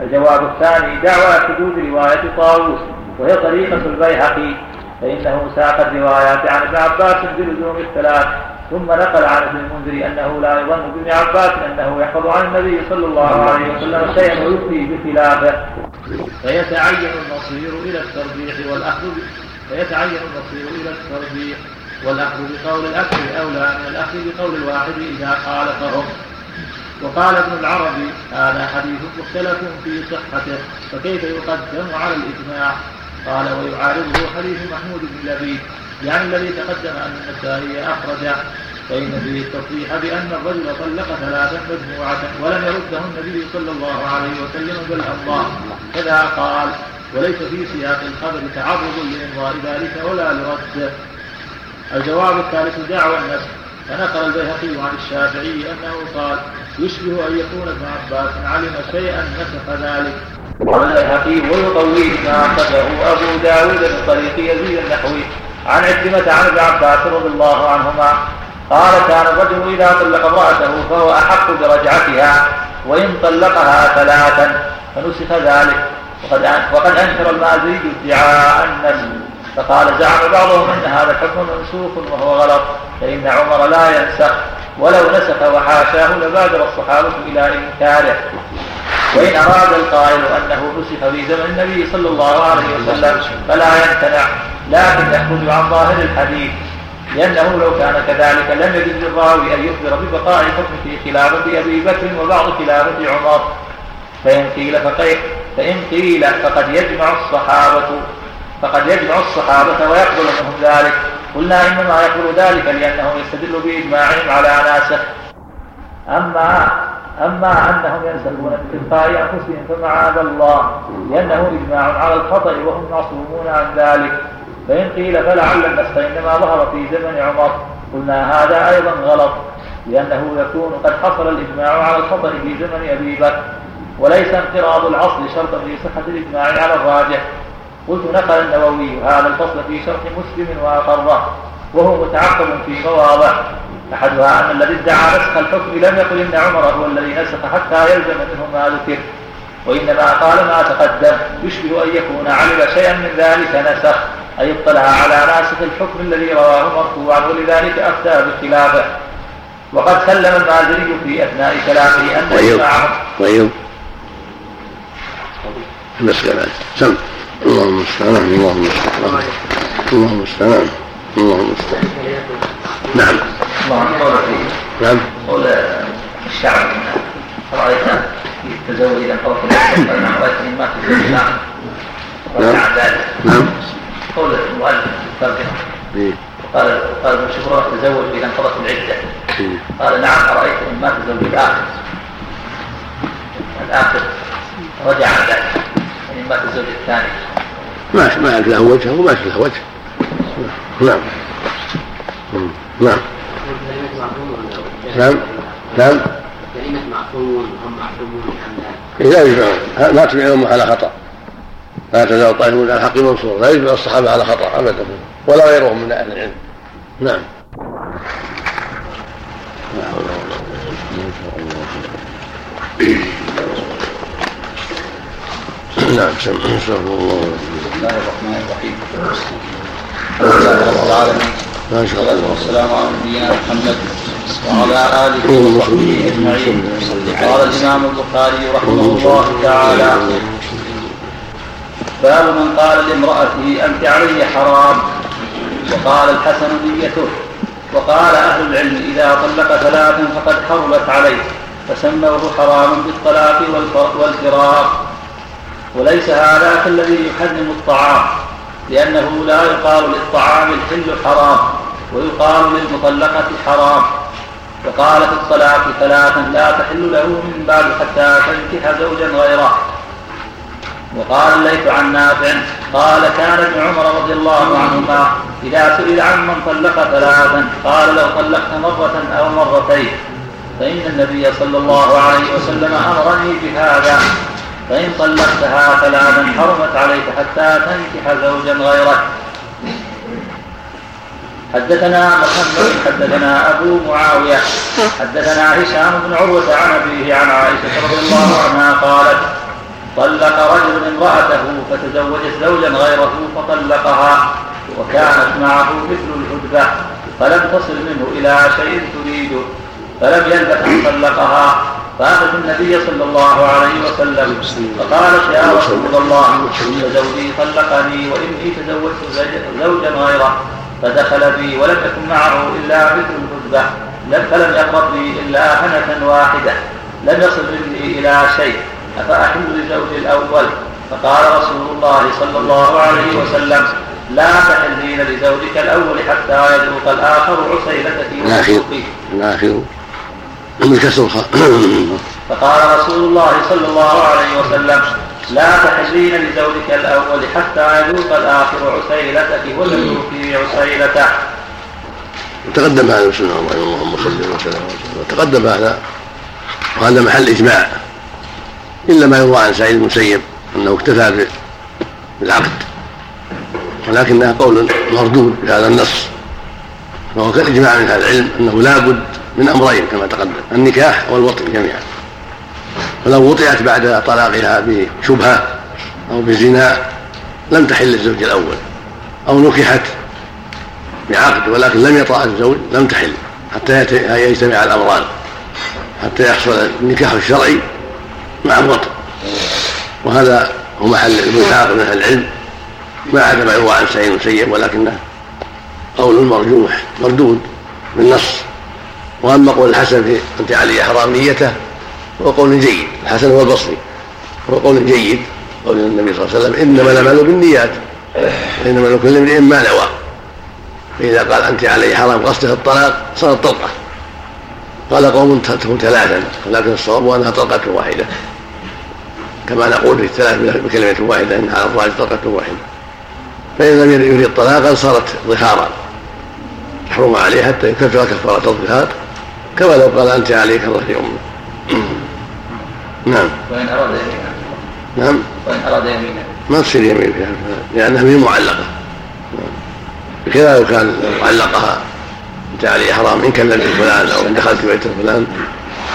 الجواب الثاني دعوى حدود رواية طاووس وهي طريقة البيهقي فإنه ساق الروايات عن ابن عباس بلزوم الثلاث. ثم نقل عن ابن المنذر أنه لا يظن بابن عباس أنه يحفظ عن النبي صلى الله عليه وسلم شيئا ويفتي بخلافه. فيتعين المصير إلى الترجيح والأخذ فيتعين المصير إلى الترجيح والأخذ بقول الأكثر أولى من الأخذ بقول الواحد إذا خالفهم. وقال ابن العربي هذا حديث مختلف في صحته فكيف يقدم على الإجماع؟ قال ويعارضه حديث محمود بن لبيد. يعني الذي تقدم أن النسائي أخرجه فإن فيه التصريح بأن الرجل طلق ثلاثا مجموعة ولم يرده النبي صلى الله عليه وسلم بل الله. كذا قال وليس في سياق الخبر تعرض لإمضاء ذلك ولا لرده الجواب الثالث دعوى النسخ فنقل البيهقي عن الشافعي أنه قال يشبه أن يكون ابن عباس علم شيئا نسخ ذلك. والبيهقي ويطويه ما أخرجه أبو داود من طريق يزيد النحوي. عن عكرمة عن ابن عباس رضي الله عنهما قال كان الرجل إذا طلق امرأته فهو أحق برجعتها وإن طلقها ثلاثا فنسخ ذلك. وقد وقد أنكر المازري ادعاء النسخ فقال زعم بعضهم أن هذا الحكم منسوخ وهو غلط فإن عمر لا ينسخ ولو نسخ وحاشاه لبادر الصحابة إلى إنكاره. وإن أراد القائل أنه نسخ في زمن النبي صلى الله عليه وسلم فلا يمتنع لكن يخرج عن ظاهر الحديث لأنه لو كان كذلك لم يجد للراوي أن يخبر ببقاء الحكم في خلافة أبي بكر وبعض خلافة عمر. فإن قيل فإن قيل فقد يجمع الصحابة فقد يجمع الصحابة ويقبل منهم ذلك. قلنا إنما يقول ذلك لأنه يستدل بإجماعهم على ناسه أما أما أنهم ينسبون من أنفسهم فمعاذ الله. لأنه إجماع على الخطأ وهم معصومون عن ذلك. فإن قيل فلعل النسخ إنما ظهر في زمن عمر. قلنا هذا أيضا غلط. لأنه يكون قد حصل الإجماع على الخطأ في زمن أبي بكر. وليس انقراض العصر شرطا في صحة الإجماع على الراجح. قلت نقل النووي هذا الفصل في شرح مسلم وأقره وهو متعقب في مواضع أحدها أن الذي ادعى نسخ الحكم لم يقل إن عمر هو الذي نسخ حتى يلزم منه ما ذكر. وإنما قال ما تقدم يشبه أن يكون علم شيئا من ذلك نسخ أي اطلع على ناسخ الحكم الذي رواه مرفوعا ولذلك أفتى بخلافه وقد سلم المازري في أثناء كلامه أن طيب طيب. المسألة سم. اللهم المستعان اللهم المستعان اللهم المستعان اللهم المستعان نعم. نعم. قول الشعب رأيت في التزوج نعم. رأيت إن مات الزوج نعم نعم قول المؤلف الترجمة. قال قال ابن شكران تزوج إذا انقضت العدة. قال نعم أرأيت إن مات الزوج الآخر. الآخر رجع عن ذلك. الزوج الثاني ما ما له وجه وما له وجه. نعم. نعم. كلمة معصوم نعم. نعم. كلمة معصوم هم معصومون لا؟ يجمعون لا تجمع الأمة على خطأ. لا تزال طائفة من الحق منصور. لا يجمع الصحابة على خطأ أبدا. ولا غيرهم من أهل العلم. نعم. لا حول ولا قوة ما شاء الله نعم سمع استغفر الله بسم الله الرحمن الرحيم. الحمد لله رب العالمين ما شاء الله. والسلام على نبينا محمد وعلى آله وصحبه أجمعين. قال الإمام البخاري رحمه الله تعالى باب من قال لامرأته أنت علي حرام. وقال الحسن نيته. وقال أهل العلم إذا طلق ثلاثا فقد حرمت عليه فسموه حراما بالطلاق والفر- والفراق. وليس هذا كالذي يحرم الطعام لأنه لا يقال للطعام الحل حرام ويقال للمطلقة حرام. وقال في الطلاق ثلاثا لا تحل له من بعد حتى تنكح زوجا غيره. وقال الليث عن نافع قال كان ابن عمر رضي الله عنهما إذا سئل عن من طلق ثلاثا قال لو طلقت مرة أو مرتين. فإن النبي صلى الله عليه وسلم أمرني بهذا. فإن طلقتها ثلاثا حرمت عليك حتى تنكح زوجا غيرك. حدثنا محمد حدثنا أبو معاوية حدثنا هشام بن عروة عن أبيه عن عائشة رضي الله عنها قالت طلق رجل امرأته فتزوجت زوجا غيره فطلقها وكانت معه مثل الهدبة فلم تصل منه إلى شيء تريده فلم يلبث أن طلقها. فأتت النبي صلى الله عليه وسلم فقالت يا رسول الله إن زوجي طلقني وإني تزوجت زوج- زوجا غيره فدخل بي ولم يكن معه إلا مثل الهدبة لم فلم يقرب لي إلا حنة واحدة لم يصل مني إلى شيء أفأحل لزوجي الأول؟ فقال رسول الله صلى الله عليه وسلم لا تحلين لزوجك الأول حتى يذوق الآخر عسيلتك الأخير. من كسر الخاء فقال رسول الله صلى الله عليه وسلم لا تحلين لزوجك الأول حتى يذوق الآخر عسيلتك وتذوقي عسيلته. تقدم هذا السنة اللهم صل وسلم وتقدم هذا وهذا محل إجماع إلا ما يروى عن سعيد المسيب أنه اكتفى بالعقد ولكنها قول مردود بهذا النص وهو كالإجماع من أهل العلم أنه لا بد من أمرين كما تقدم النكاح والوطن جميعا. فلو وطئت بعد طلاقها بشبهة أو بزنا لم تحل للزوج الأول أو نكحت بعقد ولكن لم يطأ الزوج لم تحل حتى يجتمع الأمران حتى يحصل النكاح الشرعي مع الوطن. وهذا هو محل الملحاق من أهل العلم. ما عدا ما يروى عن سعيد ولكنه قول مرجوح مردود بالنص واما قول الحسن في أنت علي حرام نيته هو قول جيد الحسن هو البصري هو قول جيد قول النبي صلى الله عليه وسلم إنما الاعمال بالنيات وانما لكل امرئ ما نوى. فإذا قال أنت علي حرام قصده الطلاق صارت طلقه قال قوم تكون ثلاثا ولكن الصواب انها طلقة واحدة. كما نقول في الثلاث بكلمة واحدة إن على الراجل طلقة واحدة. فإن لم يريد طلاقا صارت ظهارا. تحرم عليه حتى يكفر كفارة الظهار. كما لو قال أنت عليك الله يوم نعم. وإن أراد يمينا نعم. وإن أراد يمينا ما تصير يمين فيها. لأنها من معلقة. بخلاف لو كان علقها أنت علي حرام إن كلمت فلان أو إن دخلت بيت فلان.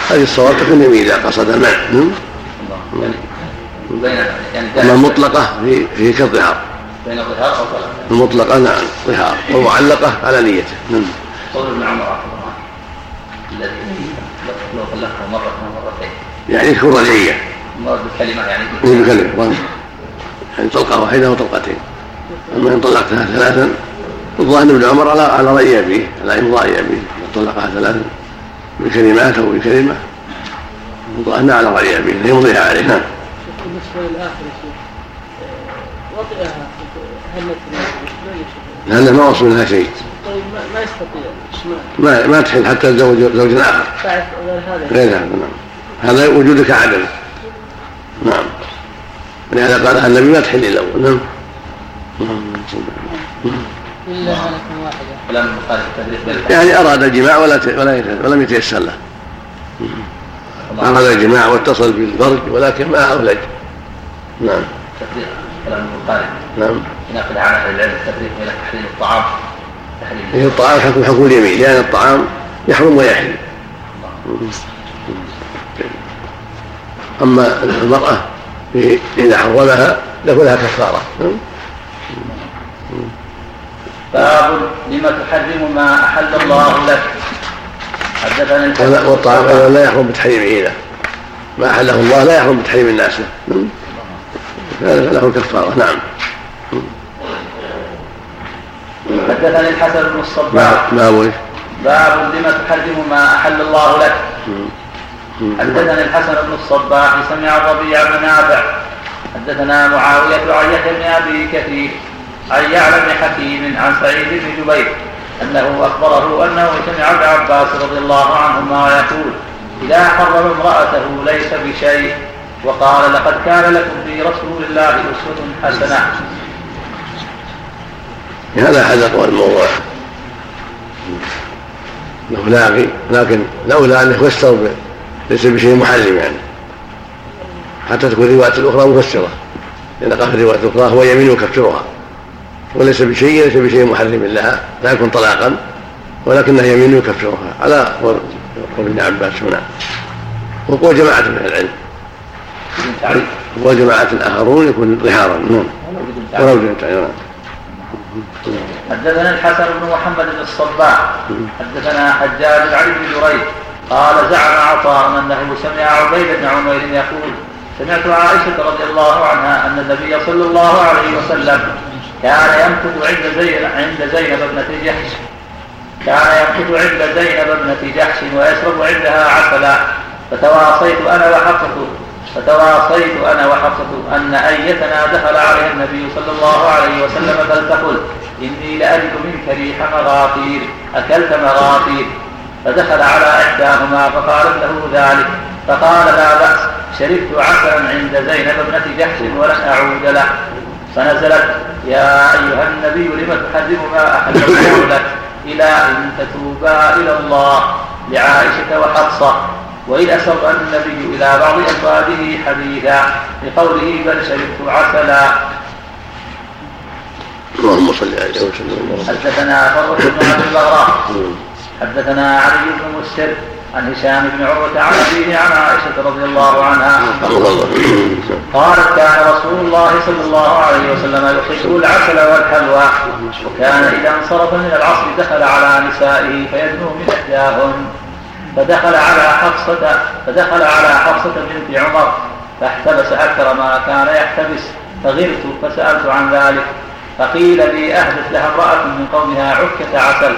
هذه الصواب تكون يمين إذا قصد منع. نعم. يعني أما المطلقة في في كالظهار. بين الظهار أو المطلقة نعم. ظهار. والمعلقة على نيته. نعم. قول ابن عمر رحمه الله الذي لو طلقها مرة أو مرتين يعني يذكر النية مرة بالكلمة يعني. بكلمة يعني طلقة واحدة وطلقتين. أما إن طلقتها ثلاثا الظاهر ابن عمر على على رأي أبيه على إمضاء أبيه. طلقها ثلاثا بكلمات أو بكلمة الظاهر على رأي أبيه ليمضيها عليه. نعم. بالنسبة للآخر يا شيخ وطئها لأنه ما وصل منها شيء. طيب ما, ما يستطيع ما ما تحل حتى تزوج زوج آخر. بعد غير هذا. غير هذا نعم. هذا وجودك عدل. نعم. ولهذا قال النبي ما تحل إلا الأول. نعم. كلام يعني أراد الجماع ولا ولا ولم يتيسر له. اراد الجماع واتصل بالفرج ولكن ما أولج. نعم. كلام المخالف نعم. ينقل عن أهل العلم التدريس إلى تحريم الطعام تحريم الطعام حكم حكم اليمين. لأن الطعام يحرم ويحل. أما المرأة إذا حرمها له لها كفارة. نعم. باب لم تحرم ما أحل الله لك. حدثنا والطعام. أيضا لا يحرم بتحريمه له ما أحله الله لا يحرم بتحريم الناس له. نعم. له كفاره نعم. حدثني الحسن بن الصباح. ما وجه باب لم تحرم ما أحل الله لك. حدثنا الحسن بن الصباح سمع الربيع بن نافع. حدثنا معاوية عن يحيى بن أبي كثير عن يعلى بن حكيم عن سعيد بن جبير أنه أخبره أنه سمع ابن عباس رضي الله عنهما يقول إذا حرم امرأته ليس بشيء وقال لقد كان لكم في رسول الله أسوة حسنة. هذا احد اقوال الموضوع. انه لاغي لكن لولا أنه فسر ب- ليس بشيء محرم يعني. حتى تكون الروايات الأخرى مفسرة. لأن قال في الرواية الأخرى هو يمين يكفرها. وليس بشيء ليس بشيء محرم لها. لا يكون طلاقا ولكنه يمين يكفرها. على قول ابن عباس هنا. وقول جماعة من العلم. تعريف وجماعه آخرون يكون ظهارا. نعم. ولو تعييرا حدثنا الحسن بن محمد بن الصباح. حدثنا حجاج عن ابن جريج. قال زعم عطاء انه سمع عبيد بن عمير يقول سمعت عائشة رضي الله عنها أن النبي صلى الله عليه وسلم كان يمكث عند زينب عند زينب ابنة جحش. كان يمكث عند زينب ابنة جحش ويشرب عندها عسلا. فتواصيت أنا وحفصه فتواصيت أنا وحفصة أن أيتنا دخل عليها النبي صلى الله عليه وسلم فلتقل إني لأجد منك ريح مغافير أكلت مغافير فدخل على إحداهما فقالت له ذلك. فقال لا بأس شربت عسلا عند زينب ابنة جحش ولن أعود له. فنزلت يا أيها النبي لم تحرم ما الله لك؟ إلى أن تتوبا إلى الله لعائشة وحفصة. وإذ أسر النبي إلى بعض أزواجه حديثا بقوله بل شربت عسلا. اللهم صل عليه وسلم حدثنا فرة بن عبد البغراء. حدثنا علي بن مسر عن هشام بن عروة عن أبيه عن عائشة رضي الله عنها قالت كان رسول الله صلى الله عليه وسلم يحب العسل والحلوى وكان إذا انصرف من العصر دخل على نسائه فيدنو من إحداهن. فدخل على حفصة فدخل على حفصة بنت عمر فاحتبس أكثر ما كان يحتبس. فغرت فسألت عن ذلك فقيل لي أهدت لها امرأة من قومها عكة عسل.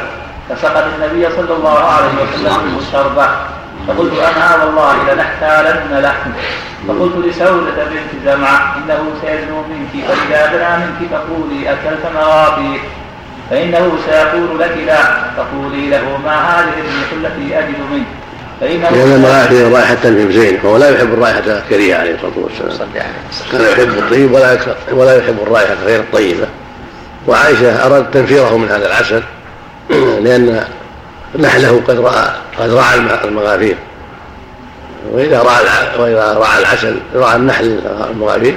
فسقت النبي صلى الله عليه وسلم شربه فقلت أنا والله لنحتالن له فقلت لسودة بنت زمعة إنه سيدنو منك فإذا دنا منك فقولي أكلت مغافير فإنه سيقول لك لا فقولي له ما هذه الريح التي أجد منك. فإنه لأن المرائح رائحة تنفي زين فهو لا يحب الرائحة الكريهة عليه الصلاة والسلام. كان يحب الطيب ولا ولا يحب الرائحة غير الطيبة. وعائشة أراد تنفيره من هذا العسل. لأن نحله قد رأى قد رعى المغافير وإذا الع- وإذا رأى العسل رأى النحل المغافير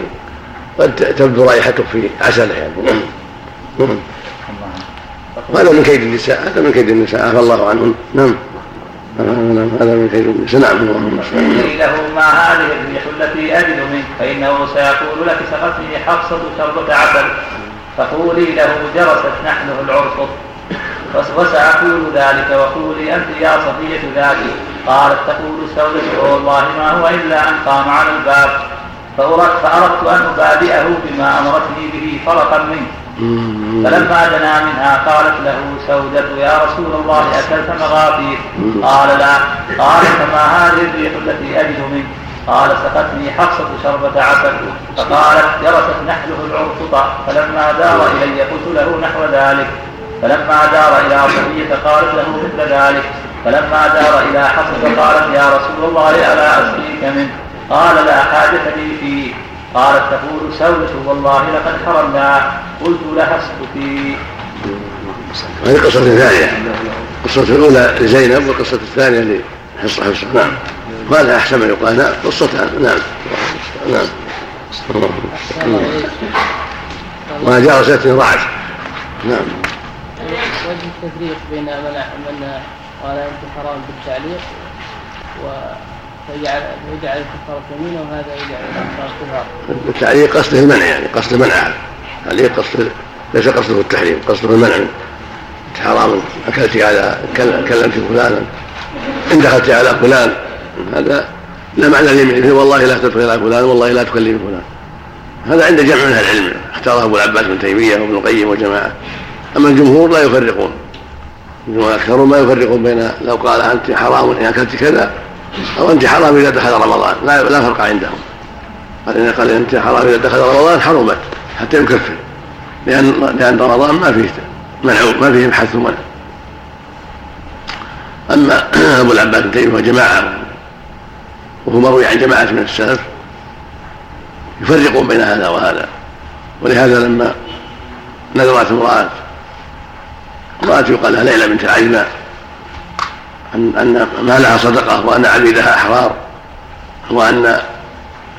قد تبدو رائحته في عسله يعني. وهذا من كيد النساء هذا من كيد النساء. عفى الله عنهم. نعم. هذا من كيد النساء. نعم. اللهم قيل له ما هذه الريح التي أجد منك فإنه سيقول لك سقتني حفصة شربة عسل فقولي له جرست نحله العرفط وس- وسأقول ذلك وقولي أنت يا صفية ذاتي قالت تقول السودة والله ما هو إلا أن قام على الباب. فأردت, فأردت أن أبادئه بما أمرتني به فرقا منه. فلما دنا منها قالت له سودة يا رسول الله أكلت مغافير قال لا. قال فما هذه الريح التي أجد منك؟ قال سقتني حفصة شربة عسل. فقالت جرست نحله العرفطة فلما دار إلي قلت له نحو ذلك. فلما دار إلى صفية قالت له مثل ذلك. فلما دار إلى حفصة قالت يا رسول الله ألا أسقيك منه؟ قال لا حاجة لي فيه. قالت تقول سودة والله لقد حرمنا. قلت لها اسكتي هذه قصة ثانية. القصة الأولى لزينب والقصة الثانية لحصة حصة نعم. ما لها أحسن من يقال؟ نعم قصتها نعم. نعم. ما جاء سنة رعد. نعم. وجه التفريق بين من من قال أنت حرام بالتعليق و فيجعل يجعل الكفارة يمينا وهذا يجعل الكفارة كفارة. التعليق قصده المنع يعني قصد منعها التعليق قصده ليس قصده التحريم قصده المنع. منه حرام أكلت على كلمت فلانا إن دخلت على فلان هذا لا معنى اليمين والله لا تدخل على فلان والله لا تكلم فلان. هذا عند جمع من أهل العلم اختاره أبو العباس بن تيمية وابن القيم وجماعه أما الجمهور لا يفرقون. الجمهور اكثرهم ما يفرقون بين لو قال أنت حرام إن أكلت كذا أو أنت حرام إذا دخل رمضان. لا لا فرق عندهم. قال إن قال أنت حرام إذا دخل رمضان حرمت حتى يكفر. لأن لأن رمضان ما فيه منع ما فيه حث ومنع. أما أبو العباس بن تيمية وجماعة وهو مروي عن جماعة من السلف يفرقون بين هذا وهذا. ولهذا لما نذرت امرأة امراه يقال لها ليلى بنت العجمة أن أن مالها صدقة وأن عبيدها أحرار وأن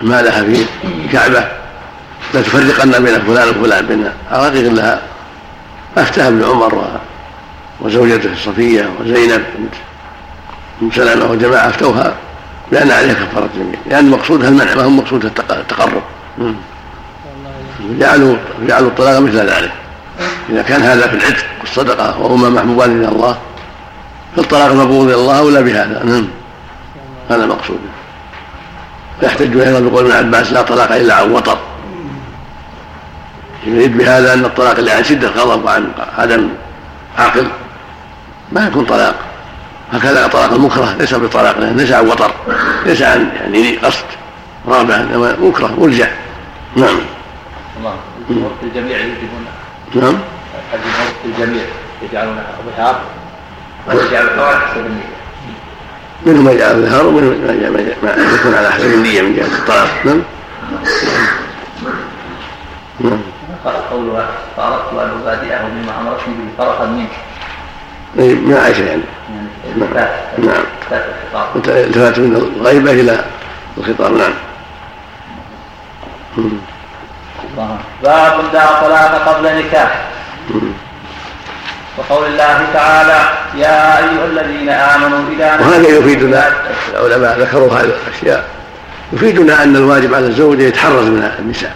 مالها في الكعبة لا تفرقن بين فلان وفلان بين عراقيق لها. أفتاها ابن عمر وزوجته صفية وزينب بنت أم سلمة وجماعة أفتوها بأن عليها كفارة جميع لأن مقصودها المنع ما هو مقصودها التقرب. جعلوا جعلوا الطلاق مثل ذلك. إذا كان هذا في العتق والصدقة وهما محبوبان إلى الله فالطلاق مقبول إلى الله اولى بهذا؟ نعم. هذا مقصود يحتج أيضا بقول ابن عباس لا طلاق إلا عن وطر يريد بهذا أن الطلاق اللي عن شدة غضب وعن عدم عقل ما يكون طلاق. هكذا طلاق المكره ليس بطلاق ليس عن وطر ليس عن يعني قصد. رابع انما مكره مرجع نعم. الله الجميع يجبون نعم. الجميع يجعلون ظهار ويجعل الفوائد حسب النية. منهم من يجعل الظهار ومنهم ما يكون على حسب النية من جهة الطلاق. نعم. نعم. قولها فأردت أن أبادئه بما أمرتني به فرقا منك. إي ما عايشة يعني. نعم. نعم. التفات من الغيبة إلى الخطاب. نعم. باب لا طلاق قبل نكاح وقول الله تعالى يا أيها الذين آمنوا إذا وهذا يفيدنا. العلماء ذكروا هذه الأشياء. يفيدنا أن الواجب على الزوج يتحرز من النساء.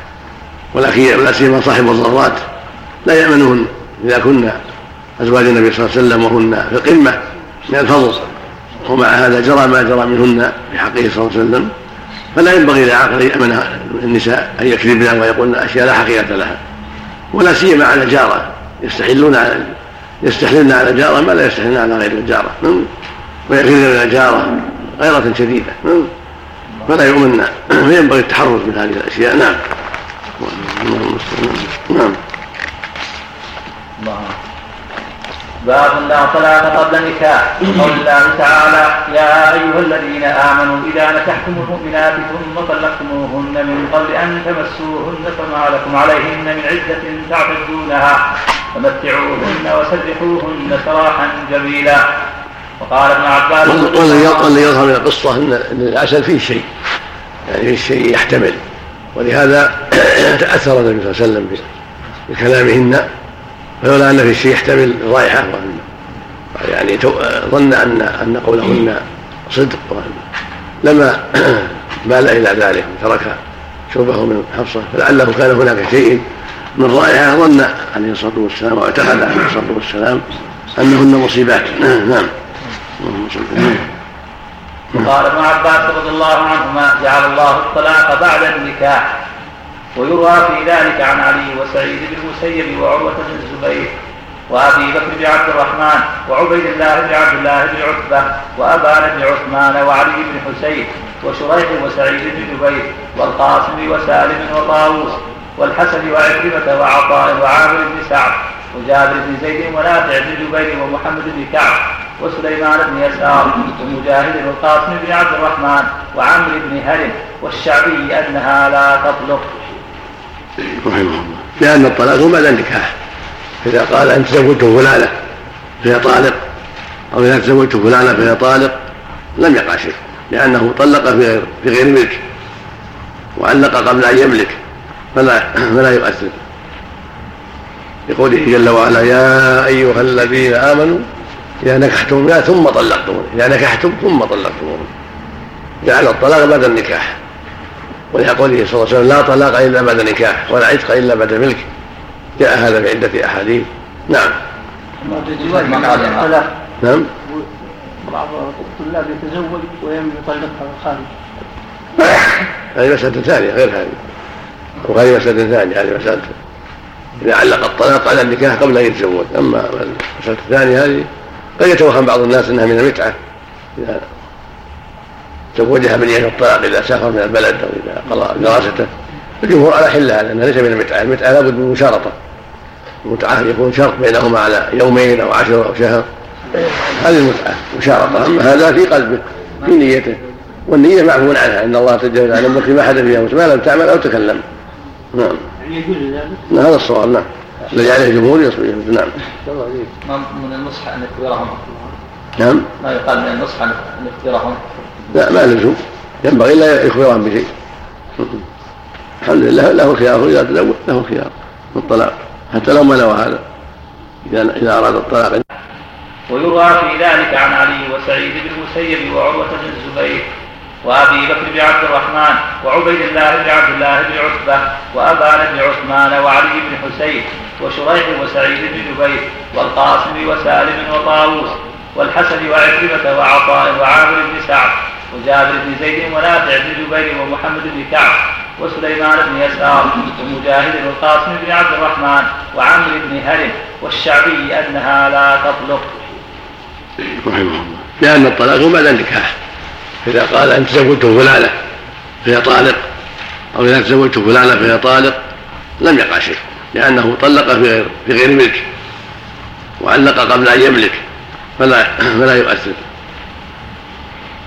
ولا سيما صاحب الضرات لا يأمنهن إذا كن أزواج النبي صلى الله عليه وسلم وهن في القمة من الفضل. ومع هذا جرى ما جرى منهن في حقه صلى الله عليه وسلم. فلا ينبغي لعاقل أن يأمن النساء أن يكذبن ويقولن أشياء لا حقيقة لها. ولا سيما على جارة. يستحلون يستحللن على جارة ما لا يستحللن على غير الجارة. ويغيرن على جارة غيرة شديدة. فلا يؤمن فينبغي التحرز من هذه الأشياء. نعم. نعم. باب لا طلاق قبل النكاح. قول الله تعالى يا أيها الذين آمنوا إذا نكحتم المؤمنات ثم طلقتموهن من قبل أن تمسوهن فما لكم عليهن من عدة تعتدونها فمتعوهن وسرحوهن سراحا جميلا. وقال ابن عباس والذي يظهر من القصة إن العسل فيه شيء. يعني فيه شيء يحتمل. ولهذا تأثر النبي صلى الله عليه وسلم بكلامهن. فلولا أن في شيء يحتمل الرائحه يعني ظن ان أن قولهن صدق. لما مال إلى ذلك وترك شربه من حفصة. فلعله كان هناك شيء من رائحة. ظن عليه الصلاة والسلام واعتقد عليه الصلاة والسلام أنهن مصيبات. نعم. اللهم صل قال ابن عباس رضي الله عنهما جعل الله الطلاق بعد النكاح. ويروى في ذلك عن علي وسعيد بن المسيب وعروة بن الزبير وأبي بكر بن عبد الرحمن وعبيد الله بن عبد الله بن عتبة وأبان بن عثمان وعلي بن حسين وشريح وسعيد بن جبير والقاسم وسالم وطاووس والحسن وعكرمة وعطاء وعامر بن سعد وجابر بن زيد ونافع بن جبير ومحمد بن كعب وسليمان بن يسار ومجاهد والقاسم بن عبد الرحمن وعمرو بن هرم والشعبي أنها لا تطلق. رحمه الله. لأن الطلاق هو بعد النكاح. إذا قال أنت زوجت فلانة فهي طالق أو إذا تزوجت فلانة فهي طالق لم يقع شيء لأنه طلق في غير في غير ملك وعلق قبل أن يملك فلا فلا يؤثر. لقوله جل وعلا يا أيها الذين آمنوا إذا نكحتم ثم طلقتم إذا نكحتم ثم طلقتم جعل الطلاق بعد النكاح. ولقوله صلى الله عليه وسلم لا طلاق إلا بعد نكاح ولا عتق إلا بعد ملك جاء هذا في عدة أحاديث. نعم. نعم. بعض الطلاب يتزوج ويم يطلقها الخارج هذه مسألة ثانية غير هذه. وهذه مسألة ثانية هذه مسألة. إذا علق الطلاق على النكاح قبل أن يتزوج. أما المسألة الثانية هذه قد يتوهم بعض الناس أنها من المتعة. إذا زوجها من الطلاق إذا سافر من البلد أو إذا قضى دراسته. الجمهور على حلها لأنها ليس من المتعة. المتعة لابد من مشارطة. المتعة يكون شرط بينهما على يومين أو عشر أو شهر. هذه المتعة مشارطة. أما هذا في قلبه في نيته. والنية معفو عنها أن الله تجاوز عن أمك ما حدث فيها ما لم تعمل أو تكلم. نعم. يعني هذا الصواب نعم. الذي عليه الجمهور يصبح نعم. من النصح أن يكبرهم. نعم. ما يقال من النصح أن يكبرهم. لا ما لزوم ينبغي لا يخبرهم بشيء الحمد لله له الخيار إذا تزوج له الخيار في الطلاق. حتى لو ما نوى هذا. إذا إذا أراد الطلاق. ويروى في ذلك عن علي وسعيد بن المسيب وعروة بن الزبير وأبي بكر بن عبد الرحمن وعبيد الله بن عبد الله بن عتبة وأبان بن عثمان وعلي بن حسين وشريح وسعيد بن جبير والقاسم وسالم وطاووس والحسن وعكرمة وعطاء وعامر بن سعد وجابر بن زيد ونافع بن جبير ومحمد بن كعب وسليمان بن يسار ومجاهد والقاسم بن عبد الرحمن وعمرو بن هرم والشعبي أنها لا تطلق. رحمه الله. لأن الطلاق هو بعد النكاح. إذا قال أنت زوجت فلانة فهي طالق أو إذا تزوجت فلانة فهي طالق لم يقع شيء لأنه طلق في غير في غير ملك وعلق قبل أن يملك فلا فلا يؤثر.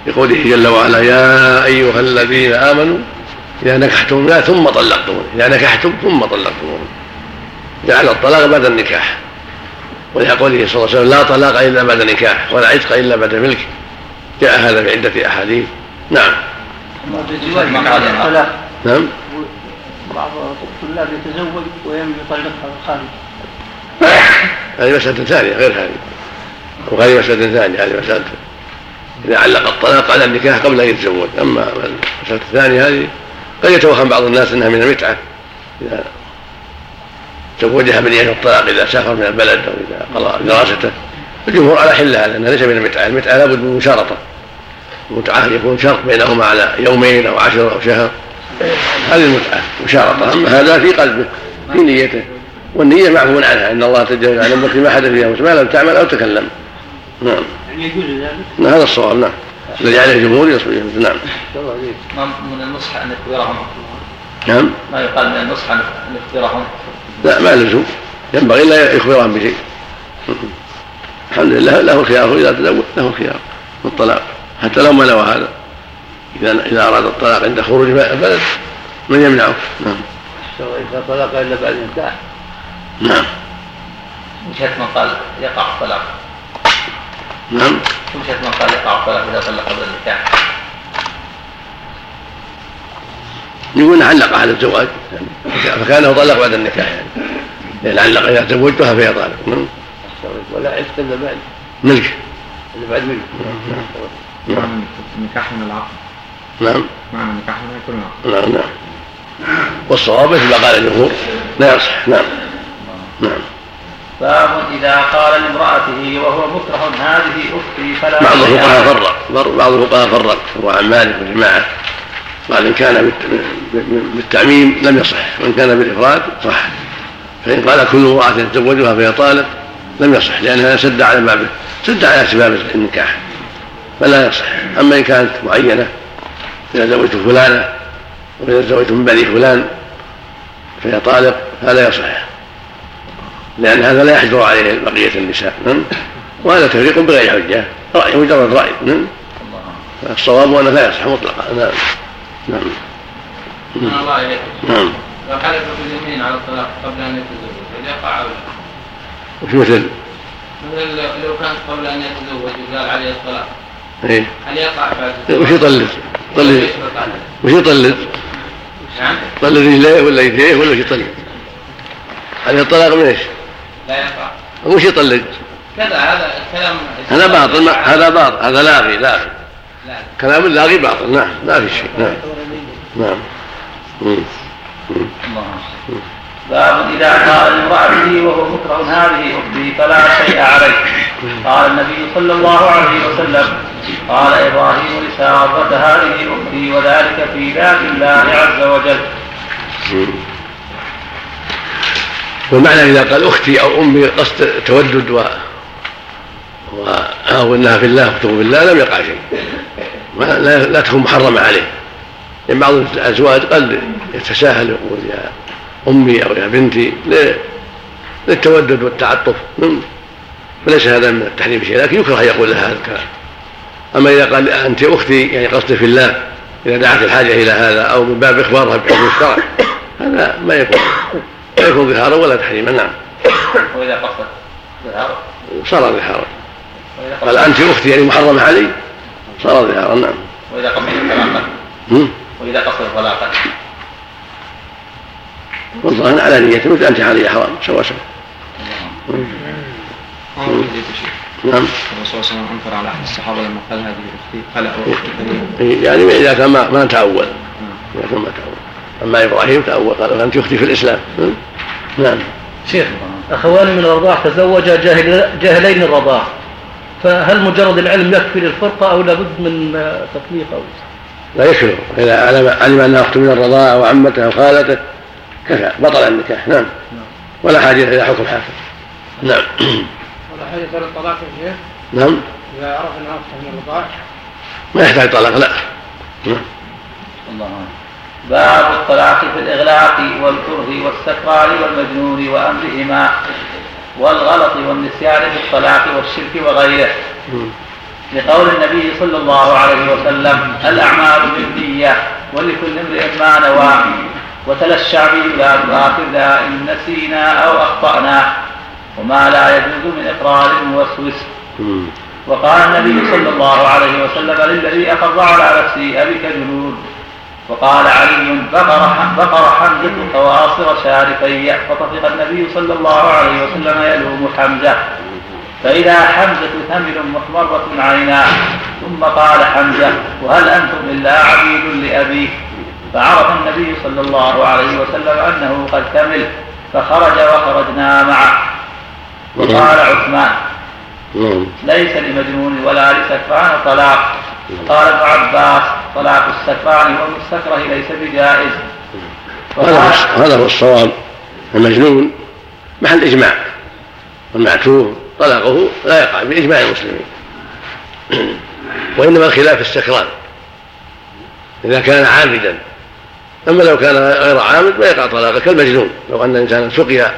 لقوله جل وعلا يا أيها الذين آمنوا إذا نكحتم لا ثم طلقتم إذا نكحتم ثم طلقتم جعل الطلاق بعد النكاح. ولقوله صلى الله عليه وسلم لا طلاق إلا بعد نكاح ولا عتق إلا بعد ملك. جاء هذا في عدة أحاديث. نعم. نعم. بعض الطلاب يتزوج ويم يطلقها الخارج هذه مسألة ثانية غير هذه. وهذه مسألة ثانية هذه مسألة إذا علق الطلاق على النكاح قبل أن يتزوج. أما المسألة الثانية هذه قد يتوهم بعض الناس إنها من المتعه إذا زوجها من يد الطلاق إذا سافر من البلد أو إذا قضى دراسته. الجمهور على حلها لانها ليس من المتعه المتعه لابد من مشارطة. المتعه يكون شرط بينهما على يومين أو عشر أو شهر. هذه المتعة مشارطة. أما هذا في قلبه في نيته. والنية معفو عنها. إن الله تجاوز عن أمك ما حدث فيها ما لم تعمل أو تكلم. نعم. يجوز ذلك؟ نعم هذا الصواب نعم. الذي عليه الجمهور يصبح نعم. من النصح أن يخبرهم نعم. ما يقال من النصح أن يخبرهم لا ما لزوم. ينبغي لا يخبرهم بشيء. الحمد لله له الخيار إذا تزوج له الخيار في الطلاق حتى لو ما نوى هذا. إذا إذا أراد الطلاق عند خروج البلد من يمنعه. نعم. إذا طلق إلا بعد النكاح نعم. وجهة من قال يقع الطلاق. نعم. وجهة من قال يقع الطلاق إذا طلق قبل النكاح. يقول علق على الزواج. يعني فكانه طلق بعد النكاح يعني. لأن علق إذا تزوجتها فهي طالق. نعم. ولا عشت إلا بعد. ملك. إلا بعد ملك. نعم. معنى النكاح من العقد. نعم. معنى النكاح من يكون العقد. نعم نعم. والصواب مثل ما قال الجمهور. لا يصح. نعم. نعم. باب إذا قال لامرأته وهو مكره هذه أختي فلا بعض الفقهاء. فرق. بعض الفقهاء فرق. هو عن مالك وجماعة قال إن كان بالت- بالتعميم لم يصح وإن كان بالإفراد صح. فإن قال كل امرأة يتزوجها فهي طالق لم يصح لأنها سد على بابه سد على أسباب النكاح. فلا يصح. أما إن كانت معينة إذا زوجت فلانة وإذا زوجت من بني فلان فهي طالق هذا يصح. لأن هذا لا يحجر عليه بقية النساء نعم. وهذا تفريق بغير حجة رأي مجرد رأي نعم. الصواب أنه لا يصح مطلقا نعم نعم أحسن الله نعم لو حلف باليمين على الطلاق قبل أن يتزوج هل يقع أو لا؟ وش مثل مثل لو كان قبل أن يتزوج وقال عليه الطلاق إيه هل يقع بعد؟ وش يطلق؟ عليه. وش يطلق؟ نعم يطلق رجليه ولا يديه ولا وش يطلق؟ هل الطلاق من إيش؟ لا يقع وش يطلق؟ كذا هذا الكلام هذا باطل هذا باطل هذا لاغي لاغي لا كلام اللاغي باطل نعم ما في شيء نعم. نعم. باب إذا قال لامرأته وهو مكره هذه أختي فلا شيء عليه. قال النبي صلى الله عليه وسلم قال إبراهيم لسارة هذه أختي وذلك في ذات الله عز وجل. والمعنى إذا قال أختي أو أمي قصد تودد و... و... أو أنها في الله أخته بالله لم يقع شيء. ما لا, لا تكون محرمة عليه. لأن بعض الأزواج قد يتساهل يقول يا أمي أو يا بنتي للتودد والتعطف. مم. فليس هذا من التحريم شيء لكن يكره أن يقول لها هذا الكلام أما إذا قال أنت أختي يعني قصدي في الله إذا دعت الحاجة إلى هذا أو من باب إخبارها بحكم الشرع هذا ما يكون. يكون ظهارا ولا تحريما نعم. وإذا قصد ظهار صار ظهارا قال قصد أنت أختي يعني محرمة علي؟ صار ظهارا نعم. وإذا قصد طلاقا مم. وإذا قصد طلاقا والظاهر على نيته مثل أنت علي حرام. سوا سوا. نعم. الرسول صلى الله عليه وسلم أنكر على أحد الصحابة لما قال هذه أختي قال أو أختي يعني إذا كان ما, ما تأول. إذا كان ما تأول. أما إبراهيم تأول قال أنت أختي في الإسلام. مم. نعم. شيخ أخوان من الرضاعة تزوجا جاهل جاهلين الرضاعة. فهل مجرد العلم يكفي للفرقة أو لابد من تطليق أو لا؟ يكفر إذا علم, علم أنها أخت من الرضاعة وعمته أو خالته كفى. بطل النكاح. نعم. ولا حاجة إلى حكم حاكم. نعم. ولا حاجة إلى الطلاق يا شيخ؟ نعم. إذا عرف أنها أخته من الرضاعة. ما يحتاج طلاق لا. نعم. الله باب الطلاق في الإغلاق والكره والسكران والمجنون وأمرهما والغلط والنسيان في الطلاق والشرك وغيره. لقول النبي صلى الله عليه وسلم الأعمال بالنية ولكل امرئ ما نوى وتلا الشعبي لا تؤاخذنا إن نسينا أو أخطأنا وما لا يجوز من إقرار موسوس. وقال النبي صلى الله عليه وسلم للذي أخذ على نفسه أبك جنود وقال علي بقر بقر حمزة قواصر شارفي فطفق النبي صلى الله عليه وسلم يلوم حمزة. فإذا حمزة ثمل محمرة عيناه ثم قال حمزة وهل أنتم إلا عبيد لأبيه فعرف النبي صلى الله عليه وسلم أنه قد كمل فخرج وخرجنا معه. وقال عثمان نعم. ليس لمجنون ولا لسكران طلاق. قال ابن عباس طلاق السكران والمستكره ليس بجائز. هذا هو الصواب. المجنون محل إجماع. والمعتوه طلاقه لا يقع بإجماع المسلمين. وإنما الخلاف السكران إذا كان عامدا أما لو كان غير عامد ما يقع طلاقه كالمجنون. لو أن إنسانا سقي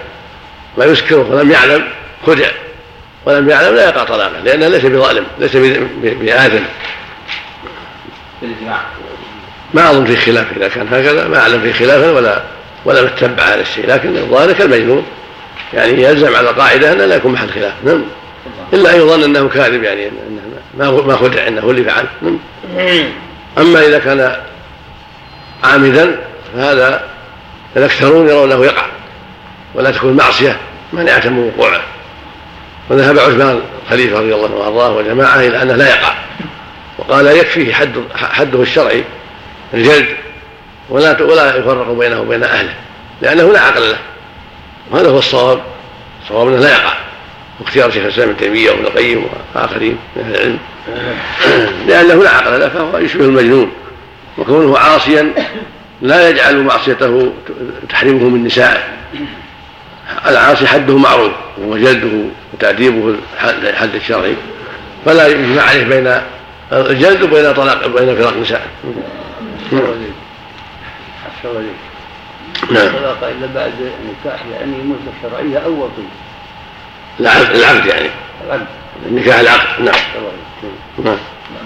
ما يسكره ولم يعلم خدع. ولم يعلم لا يقع طلاقه لأنه ليس بظالم ليس ب- ب- بآثم بالإجماع ما أظن في خلاف إذا كان هكذا ما أعلم في خلافا ولا ولا متبع هذا الشيء لكن الظاهر كالمجنون. يعني يلزم على القاعدة أنه لا يكون محل خلاف. نعم. إلا أن يظن أنه كاذب يعني أنه ما ما خدع هو اللي فعل. نعم. أما إذا كان عامدا فهذا الأكثرون يرونه يقع ولا تكون معصية مانعة من وقوعه. وذهب عثمان الخليفة رضي الله عنه وأرضاه وجماعة إلى أنه لا يقع. وقال يكفيه حد حده الشرعي الجلد ولا ولا يفرق بينه وبين أهله لأنه لا عقل له. وهذا هو الصواب. صواب لا يقع واختيار شيخ الإسلام ابن تيمية وابن القيم وآخرين من أهل العلم. لأنه لا عقل له فهو يشبه المجنون وكونه عاصيا لا يجعل معصيته تحرمه من نسائه. العاصي حده معروف وهو جلده وتأديبه الحد الشرعي فلا يجمع عليه بين الجلد وبين طلاق بين فراق نسائه نعم. الطلاق إلا بعد نكاح يعني مده شرعية أو وطي العقد العقد يعني. العقد النكاح العقد. نعم. نعم.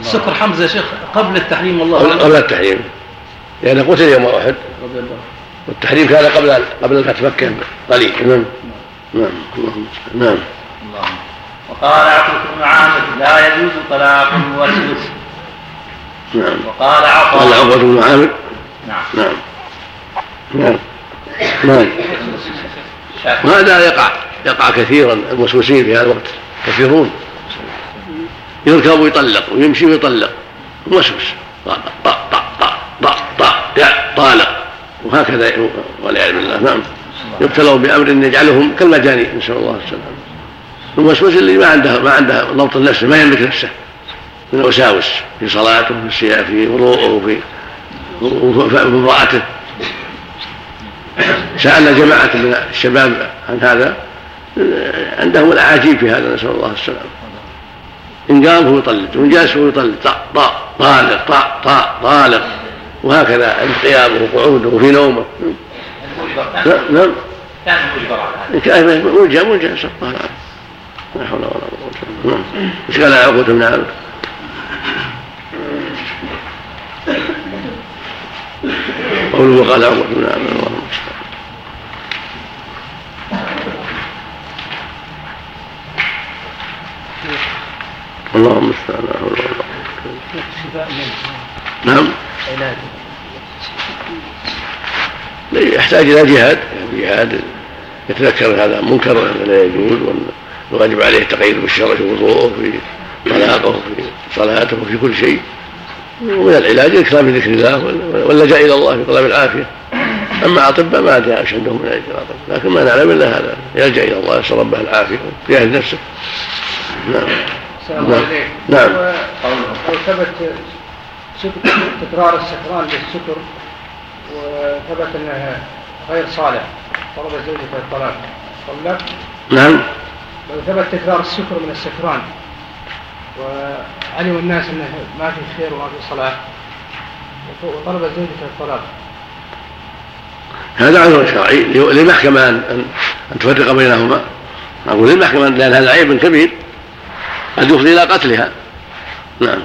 سكر حمزة يا شيخ قبل التحريم والله قبل التحريم. لأنه يعني قتل يوم أحد. والتحريم كان قبل قبل فتح مكة. قليل. نعم. نعم. نعم. وقال عقبة بن عامر لا يجوز طلاق الموسوس. نعم. وقال عطاء قال عقبة بن عامر. نعم. نعم. نعم. نعم. وهذا يقع؟ يقع كثيرا. الموسوسين في هذا الوقت كثيرون. يركب ويطلق ويمشي ويطلق. موسوس طا طا طا طا طا طا طالق. وهكذا والعياذ بالله. نعم. يبتلوا بأمر يجعلهم كالمجانين نسأل الله السلامة. الموسوس اللي ما عنده ما عنده ضبط النفس ما يملك نفسه. من الوساوس في صلاته في في وضوءه في امرأته. سألنا جماعة من الشباب عن هذا. عندهم الأعاجيب في هذا نسأل الله السلامة. إن قام فهو يطلق وإن جلس فهو يطلق. طاء طاء طالق طاء طاء طالق. وهكذا عند قيامه وقعوده وفي نومه. نعم. كان مجبر ملجأ ملجأ نسأل الله العافية. لا حول ولا قوة إلا بالله. إيش قال عقبة بن عامر؟ قوله قال عقبة بن عامر اللهم اللهم استعان لا حول ولا قوة نعم. يحتاج إلى جهاد. يعني جهاد يتذكر هذا منكر لا يجوز ويجب عليه التقيد بالشرع في وضوءه في طلاقه في صلاته في كل شيء. ومن العلاج الاكثار من ذكر الله واللجا إلى الله في طلب العافية. أما أطباء ما ادري إيش عندهم من الاطباء لكن ما نعلم إلا هذا. يلجأ إلى الله يسأل ربه العافية ويجاهد نفسه. نعم. نعم. نعم. لو ثبت تكرار السكران بالسكر وثبت انه غير صالح طلب زوجته الطلاق. طلق نعم. لو ثبت تكرار السكر من السكران وعلم الناس أنه ما في خير وما في صلاح وطلب زوجته الطلاق هذا عذر شرعي. للمحكمة أن أن تفرق بينهما. أقول للمحكمة لأن هذا عيب كبير. قد يفضي إلى قتلها. نعم.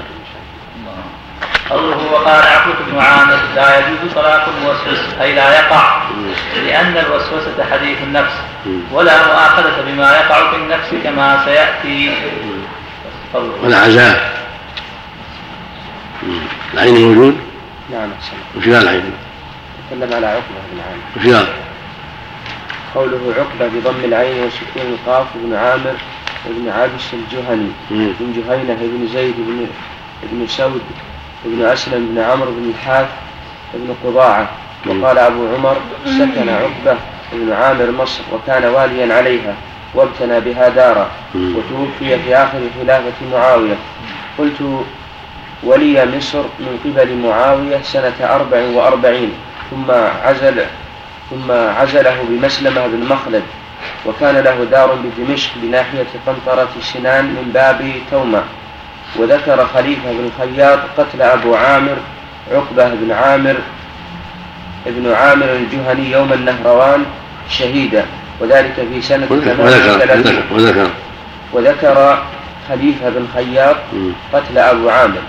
قوله وقال عقبة بن عامر لا يجوز طلاق الموسوس أي لا يقع لأن الوسوسة حديث النفس ولا مؤاخذة بما يقع في النفس كما سيأتي والعزاء العين موجود؟ نعم وش قال العين؟ تكلم على عقبة بن عامر وش قال؟ قوله عقبة بضم العين وسكون القاف بن عامر بن عابس الجهني بن جهينة بن زيد بن بن سود بن أسلم بن عمرو بن الحاث بن قضاعة. وقال أبو عمر سكن عقبة بن عامر مصر وكان واليا عليها وابتنى بها دارا وتوفي في آخر خلافة معاوية. قلت ولي مصر من قبل معاوية سنة أربع وأربعين ثم عزل ثم عزله بمسلمة بن مخلد وكان له دار بدمشق بناحية قنطرة سنان من باب تومة. وذكر خليفة بن الخياط قتل أبو عامر عقبة بن عامر ابن عامر الجهني يوم النهروان شهيدا وذلك في سنة وذكر وذكر وذكر خليفة بن خياط قتل أبو عامر.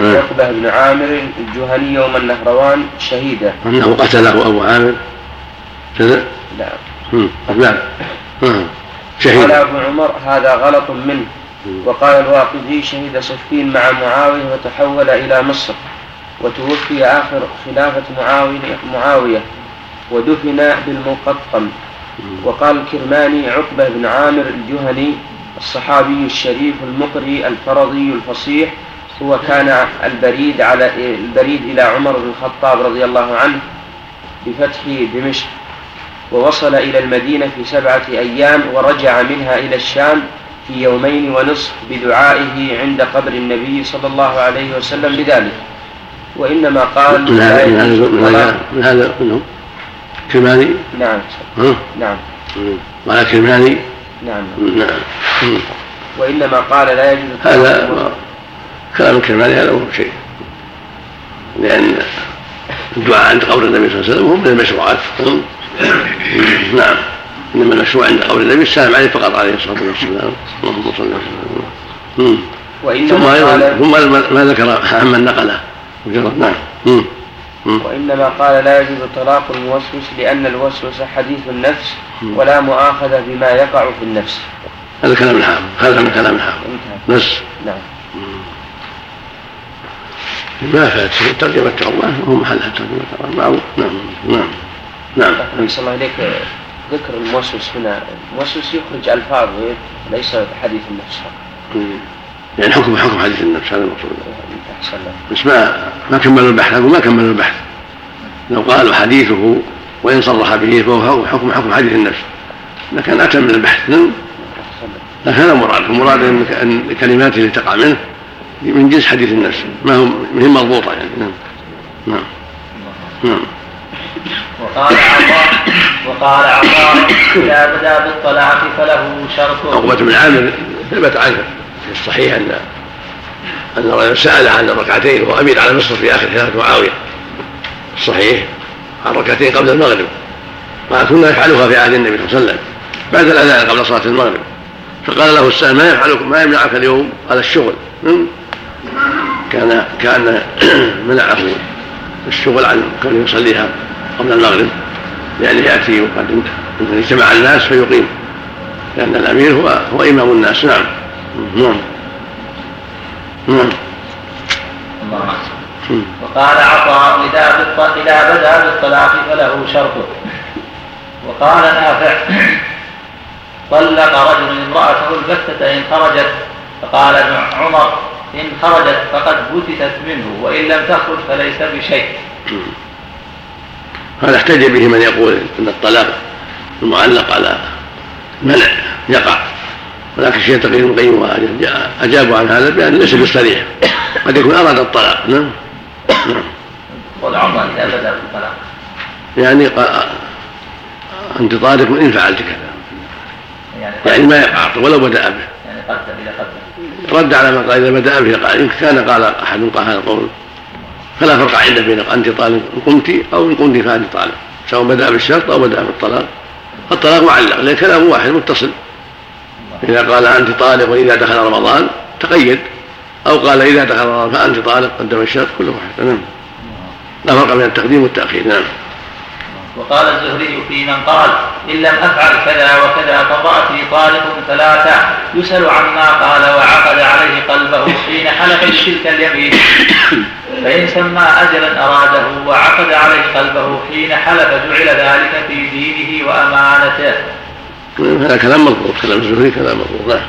عقبة بن عامر الجهني يوم النهروان شهيدا. أنه قتله أبو عامر. كذا؟ نعم. نعم. شهيد قال أبو عمر هذا غلط منه. وقال الواقدي شهد صفين مع معاوية وتحول إلى مصر وتوفي آخر خلافة معاوية, معاوية ودفن بالمقطم. وقال الكرماني عقبة بن عامر الجهني الصحابي الشريف المقري الفرضي الفصيح هو كان البريد على البريد إلى عمر بن الخطاب رضي الله عنه بفتح دمشق ووصل إلى المدينة في سبعة أيام ورجع منها إلى الشام في يومين ونصف بدعائه عند قبر النبي صلى الله عليه وسلم بذلك. وإنما قال من هذا من هذا من هذا من هذا منه كرماني نعم. ها؟ نعم. قال كرماني نعم. نعم. وإنما قال لا يجوز هذا كلام الكرماني هذا مو شيء. لأن الدعاء عند قبر النبي صلى الله عليه وسلم هو من المشروعات. نعم. إنما المشروع عند قبر النبي السلام عليه فقط عليه الصلاة والسلام. اللهم صل وسلم. ثم أيضا ثم ما ذكر عمن نقله مجرد نعم. وإنما قال لا يجوز طلاق الموسوس لأن الوسوس حديث النفس. ولا مؤاخذة بما يقع في النفس. هذا كلام الحافظ هذا من كلام الحافظ نص نعم. ما فات شيء ترجمة الله. وهو محلها ترجمة الله. معروف. نعم. نعم. نعم. أحسن الله إليك. ذكر الموسوس هنا. الموسوس يخرج ألفاظ ليس حديث النفس مم. يعني حكم حكم حديث النفس هذا المقصود. بس ما ما كملوا البحث ما كملوا البحث. لو قالوا حديثه وإن صرح به فهو حكم حكم حديث النفس. لكن أتم من البحث لكن هذا مراد. المراد أن الكلمات اللي تقع منه من جنس حديث النفس. ما هو ما هي يعني. نعم. نعم. نعم. وقال وقال عطاء إذا بدا بالطلاق فله شرط. عقبة بن عامر ثبت عنه في الصحيح أن أن رجلا سأل عن الركعتين وهو أمير على مصر في آخر خلافة معاوية. الصحيح عن ركعتين قبل المغرب. قال كنا نفعلها في عهد النبي صلى الله عليه وسلم. بعد الأذان قبل صلاة المغرب. فقال له السائل ما يفعلكم ما يمنعك اليوم قال الشغل. كان كان منعه الشغل عن كونه يصليها قبل المغرب. يعني يأتي وقد اجتمع الناس فيقيم. لأن الأمير هو هو إمام الناس. نعم. نعم. نعم. مم. وقال عطاء إذا بالط- إذا بدا بالطلاق فله شرط. وقال نافع طلق رجل امرأته البتة إن خرجت. فقال ابن عمر إن خرجت فقد بتتت منه وإن لم تخرج فليس بشيء. هذا احتج به من يقول إن الطلاق المعلق على منع يقع ولكن الشيخ تقي ابن القيم اجابوا عن هذا بأن ليس بالصريح قد يكون أراد الطلاق نعم نعم. إذا بدا بالطلاق يعني قا- أنت طالق إن فعلت كذا. يعني يعني ما يقع ولو بدأ به. يعني قدم قدم رد على ما قال إذا بدأ به قال إن كان قال أحد قال هذا القول. فلا فرق عنده بين أنت طالق إن قمت أو إن قمت فأنت طالق سواء بدأ بالشرط أو بدأ بالطلاق. الطلاق معلق لأن كلامه واحد متصل. إذا قال أنت طالق وإذا دخل رمضان تقيد. أو قال إذا دخل رمضان فأنت طالق قدم الشرط كل واحد نعم لا فرق بين التقديم والتأخير نعم. وقال الزهري في من قال إن لم أفعل كذا وكذا فامرأتي طالق ثلاثة يسأل عما قال وعقد عليه قلبه حين حلف بتلك اليمين. فإن سمى أجلا أراده وعقد عليه قلبه حين حلف جعل ذلك في دينه وأمانته. هذا كلام مضبوط كلام الزهري كلام مضبوط نعم.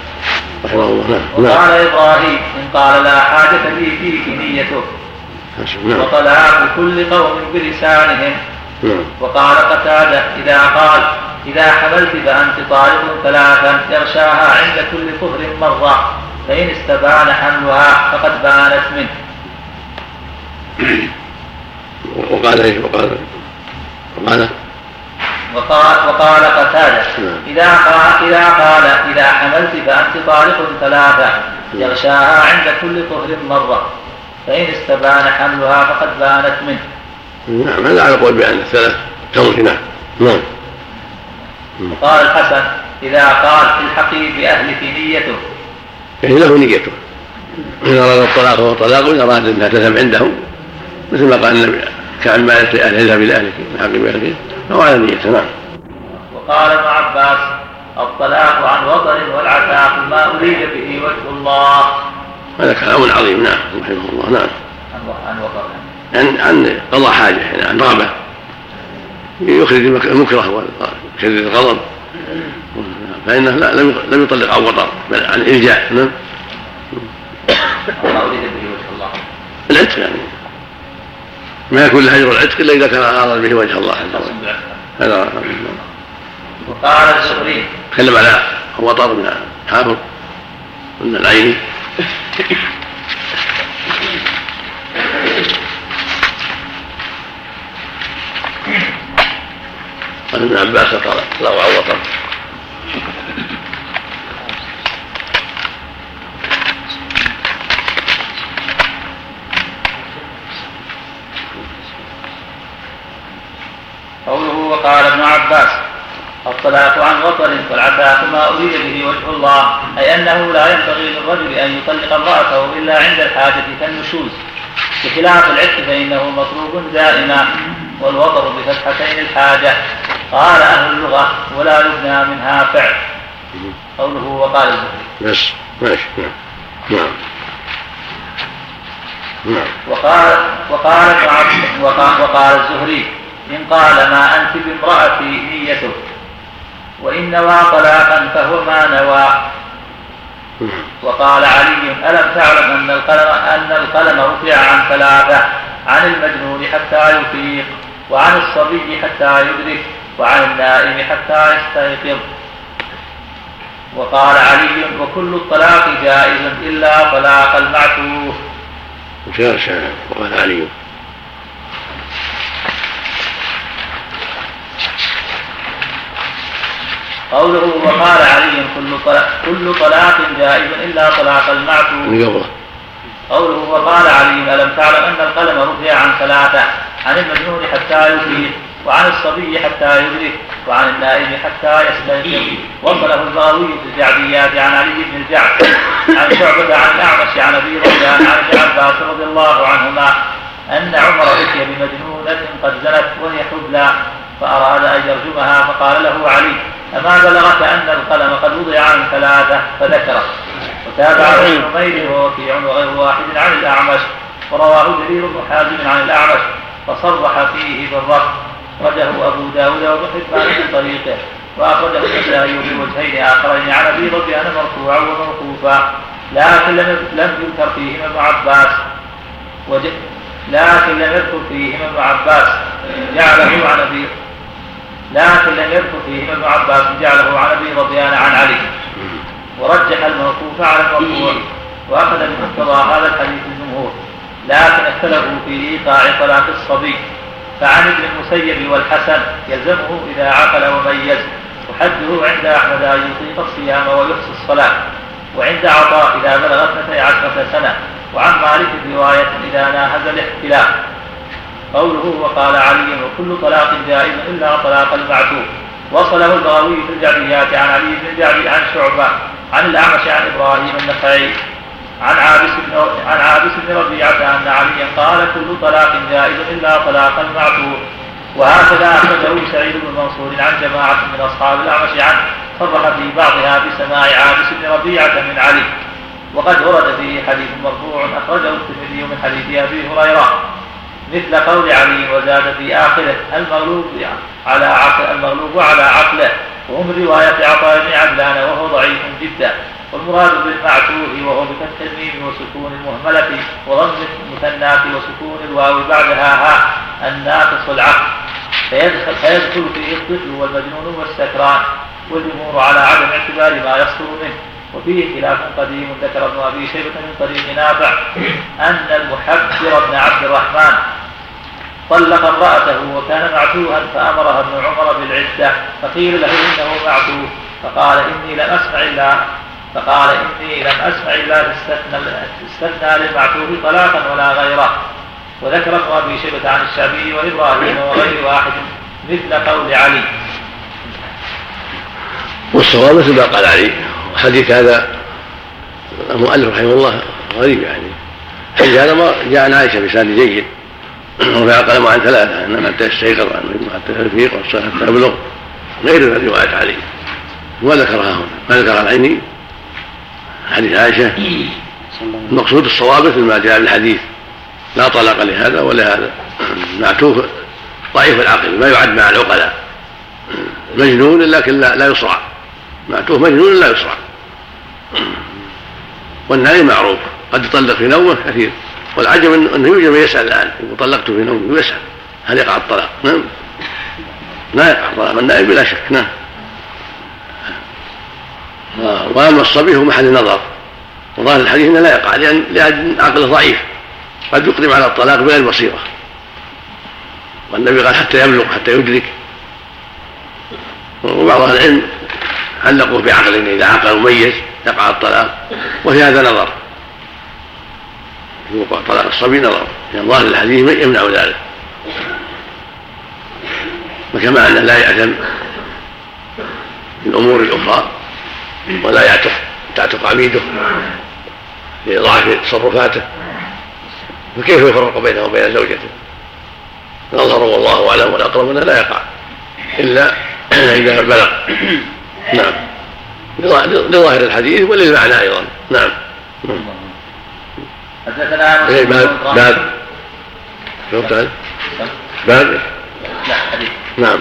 رحمه الله. نعم. وقال نعم إبراهيم إن قال لا حاجة لي فيك نيته نعم. وطلاق كل قوم بلسانهم. وقال قتادة إذا قال إذا حملت فأنت طالق ثلاثا يغشاها عند كل طهر مرة فإن استبان حملها فقد بانت منه. وقال إيش؟ وقال وقال وقال وقال قتادة نعم. إذا قال إذا قال إذا حملت فأنت طالق ثلاثة يغشاها عند كل طهر مرة فإن استبان حملها فقد بانت منه. نعم هذا على قول بأن الثلاث تمضي نعم. نعم. وقال الحسن إذا قال الحقي بأهلك نيته. يعني له نيته. إن أراد الطلاق فهو طلاق وإن أراد أنها تذهب عنده. مثل ما قال النبي كعن ما لأهل اذهب إلى أهلك حق بأهلك فهو على نيته نعم. وقال ابن عباس الطلاق عن وطن والعتاق ما أريد به وجه الله. هذا كلام عظيم نعم رحمه الله نعم. عن وطن. عن عن قضاء حاجة يعني عن رغبة. يخرج المك- المكره وشديد الغضب. فإنه لا لم لم يطلق عن وطر بل عن إلجاء نعم. العتق يعني. ما يكون له أجر العتق إلا إذا كان أراد به وجه الله عز وجل. هذا وقال الزهري. تكلم على وطر بن حافظ من العين قال ابن عباس قال الله عوض قوله وقال ابن عباس الطلاق عن وطر والعفاف ما أريد به وجه الله أي أنه لا ينبغي للرجل أن يطلق امرأته إلا عند الحاجة كالنشوز. بخلاف العتق فإنه مطلوب دائما. والوطر بفتحتين الحاجة. قال أهل اللغة ولا يبنى منها فعل. قوله وقال الزهري. بس ماشي نعم. نعم. نعم. وقال وقال وقال, وقال الزهري إن قال ما أنت بامرأتي نيته وإن نوى طلاقا فهو ما نوى. وقال علي ألم تعلم أن القلم أن القلم رفع عن ثلاثة عن المجنون حتى يفيق؟ وعن الصبي حتى يدرك وعن النائم حتى يستيقظ. وقال علي وكل الطلاق جائز إلا طلاق المعتوه وقال علي. قوله وقال علي كل طلاق, كل طلاق جائز إلا طلاق المعتوه قوله وقال علي ألم تعلم أن القلم رفع عن ثلاثة؟ عن المجنون حتى يفيق وعن الصبي حتى يدرك وعن النائم حتى يستيقظ وصله البغوي في الجعديات عن علي بن الجعد عن شعبة عن الأعمش عن أبي رجان عن ابن عباس رضي الله عنهما أن عمر أتي بمجنونة قد زنت وهي حبلى فأراد أن يرجمها فقال له علي أما بلغك أن القلم قد وضع عن ثلاثة فذكره. وتابعه ابن نمير ووكيع وغير واحد عن الأعمش ورواه جرير بن حازم عن الأعمش. فصرح فيه بالرفض. أخرجه أبو داود وابن حبان من طريقه. وأخرجه النسائي بوجهين آخرين. عن أبي ربيان مرفوعا وموقوفا. لكن لم لم يذكر فيهما ابن عباس. لكن لم يذكر فيهما ابن عباس. جعله عن أبي لكن لم يذكر فيهما ابن عباس. جعله عن أبي رضيان عن علي. ورجح الموقوف على المرفوع. وأخذ بمقتضى هذا الحديث الجمهور لكن اختلفوا في إيقاع طلاق الصبي فعن ابن المسيب والحسن يلزمه إذا عقل وميز وحده عند أحمد أن يطيق الصيام ويحصي الصلاة وعند عطاء إذا بلغ اثنتي عشرة سنة وعن مالك رواية إذا ناهز الاحتلال قوله وقال علي وكل طلاق جائز إلا طلاق المعتوق وصله البغوي في الجعديات عن علي بن الجعد عن شعبة عن الأعمش عن إبراهيم النخعي. عن عابس بن عن عابس بن ربيعه أن عليا قال كل طلاق جائز إلا طلاق المعتوق وهكذا أخرجه سعيد بن منصور عن جماعة من أصحاب الأعمش عنه صرح في بعضها بسماع عابس بن ربيعة من علي. وقد ورد فيه حديث مرفوع أخرجه الترمذي من حديث أبي هريرة. مثل قول علي وزاد في آخره المغلوب على عقل المغلوب على عقله. وهم رواية عطاء بن عدلان وهو ضعيف جدا. والمراد بالمعتوه وهو بفتح الميم وسكون المهملة وضم المثنات وسكون الواو بعدها ها الناقص العقل فيدخل, فيدخل فيه الطفل والمجنون والسكران والجمهور على عدم اعتبار ما يصدر منه. وفيه خلاف قديم ذكر ابن أبي شيبة من طريق نافع أن المحبر بن عبد الرحمن طلق امرأته وكان معتوها فأمرها ابن عمر بالعدة فقيل له إنه معتوه فقال إني لم أسمع الله فقال إني لم أسمع الله استثنى, استثنى للمعتوه طلاقا ولا غيره. وذكر ابن أبي شيبة عن الشعبي وإبراهيم وغير واحد مثل قول علي. والصواب مثل ما قال علي وحديث هذا المؤلف رحمه الله غريب يعني. حديث هذا ما جاء عن عائشة بسند جيد. ورفع القلم عن ثلاثة إنما حتى يستيقظ حتى يفيق والصلاه حتى يبلغ غير رواية علي. ما ذكرها هنا. ما ذكرها العيني حديث عائشة. المقصود الصواب مثل ما جاء بالحديث لا طلاق لهذا ولا هذا. معتوه ضعيف العقل ما يعد مع العقلاء. مجنون لكن لا, لا يصرع. معتوه مجنون لا يصرع. والنائم معروف. قد يطلق في نومه كثير. والعجب إنه يوجد من يسأل الآن. يقول طلقت في نومه ويسال هل يقع الطلاق؟ نعم. لا يقع الطلاق. النائم بلا شك. نعم. واما الصبي هو محل نظر. وظاهر الحديث إنه لا يقع لأن لأن عقله ضعيف. قد يقدم على الطلاق بغير بصيرة. والنبي قال حتى يبلغ حتى يدرك. وبعض أهل العلم علقوه بعقل إذا عقل مميز يقع الطلاق وفي هذا نظر. في وقوع طلاق الصبي نظر. لأن ظاهر الحديث يمنع ذلك. وكما انه لا يأثم في الأمور الأخرى. ولا يعتق تعتق عبيده لضعف تصرفاته. فكيف يفرق بينه وبين زوجته؟ الأظهر والله أعلم والأقرب أنه لا يقع إلا إذا بلغ. نعم. لظاهر الحديث وللمعنى أيضا. نعم. حدثنا باب باب باب حديث. نعم.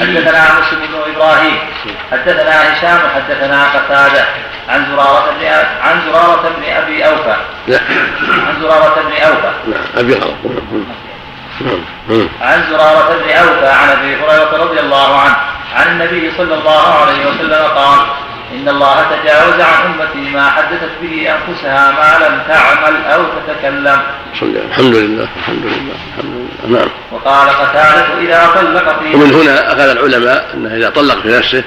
حدثنا مسلم بن إبراهيم حدثنا هشام حدثنا قتادة. عن زرارة بن عن زرارة بن أبي أوفى. لا عن زرارة بن أوفى. نعم أبي غلط نعم. عن زرارة بن أوفى عن أبي هريرة رضي الله عنه عن النبي صلى الله عليه وسلم قال إن الله تجاوز عن أمتي ما حدثت به أنفسها ما لم تعمل أو تتكلم. الحمد لله الحمد لله الحمد لله. نعم. وقال قتادة إذا طلق في ومن هنا أخذ العلماء أنه إذا طلق في نفسه